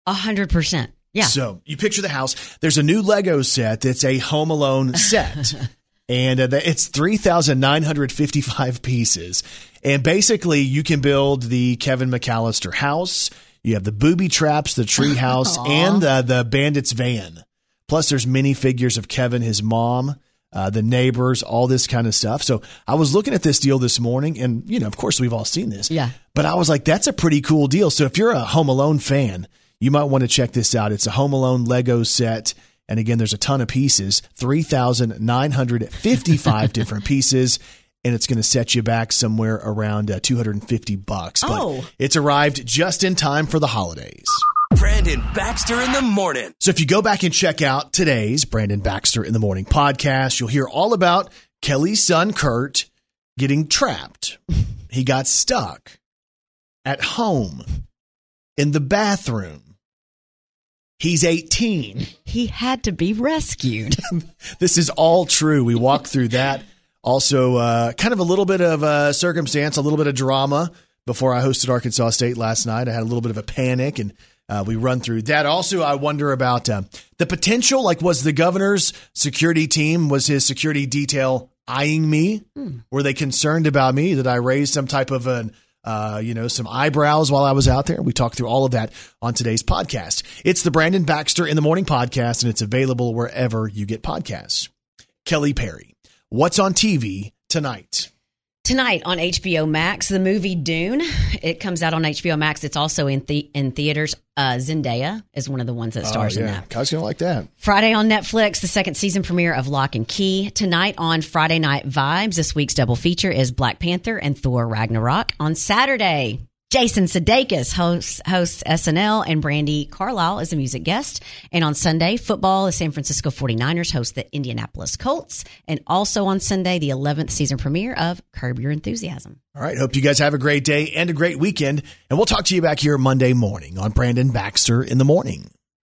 A hundred percent. Yeah. So you picture the house. There's a new Lego set that's a Home Alone set. and uh, it's 3,955 pieces. And basically, you can build the Kevin McAllister house. You have the booby traps, the tree house, and uh, the bandit's van. Plus, there's many figures of Kevin, his mom, uh, the neighbors, all this kind of stuff. So I was looking at this deal this morning, and you know, of course, we've all seen this. Yeah. But I was like, that's a pretty cool deal. So if you're a Home Alone fan, you might want to check this out. It's a Home Alone Lego set. And again, there's a ton of pieces 3,955 different pieces. And it's going to set you back somewhere around uh, 250 bucks. But Oh. it's arrived just in time for the holidays. Brandon Baxter in the morning. So if you go back and check out today's Brandon Baxter in the Morning podcast, you'll hear all about Kelly's son, Kurt, getting trapped. He got stuck at home in the bathroom. He's 18. He had to be rescued. This is all true. We walk through that. Also, uh, kind of a little bit of uh, circumstance, a little bit of drama before I hosted Arkansas State last night. I had a little bit of a panic and uh, we run through that. Also, I wonder about uh, the potential. Like, was the governor's security team, was his security detail eyeing me? Were they concerned about me? Did I raise some type of an, uh, you know, some eyebrows while I was out there? We talked through all of that on today's podcast. It's the Brandon Baxter in the Morning podcast, and it's available wherever you get podcasts. Kelly Perry, what's on TV tonight? Tonight on HBO Max, the movie Dune. It comes out on HBO Max. It's also in the in theaters. Uh, Zendaya is one of the ones that stars oh, in that. that. Kai's gonna like that. Friday on Netflix, the second season premiere of Locke and Key. Tonight on Friday Night Vibes, this week's double feature is Black Panther and Thor Ragnarok. On Saturday, Jason Sudeikis hosts, hosts SNL and Brandi Carlile is a music guest. And on Sunday, football, the San Francisco 49ers host the Indianapolis Colts. And also on Sunday, the 11th season premiere of Curb Your Enthusiasm. All right. Hope you guys have a great day and a great weekend. And we'll talk to you back here Monday morning on Brandon Baxter in the Morning.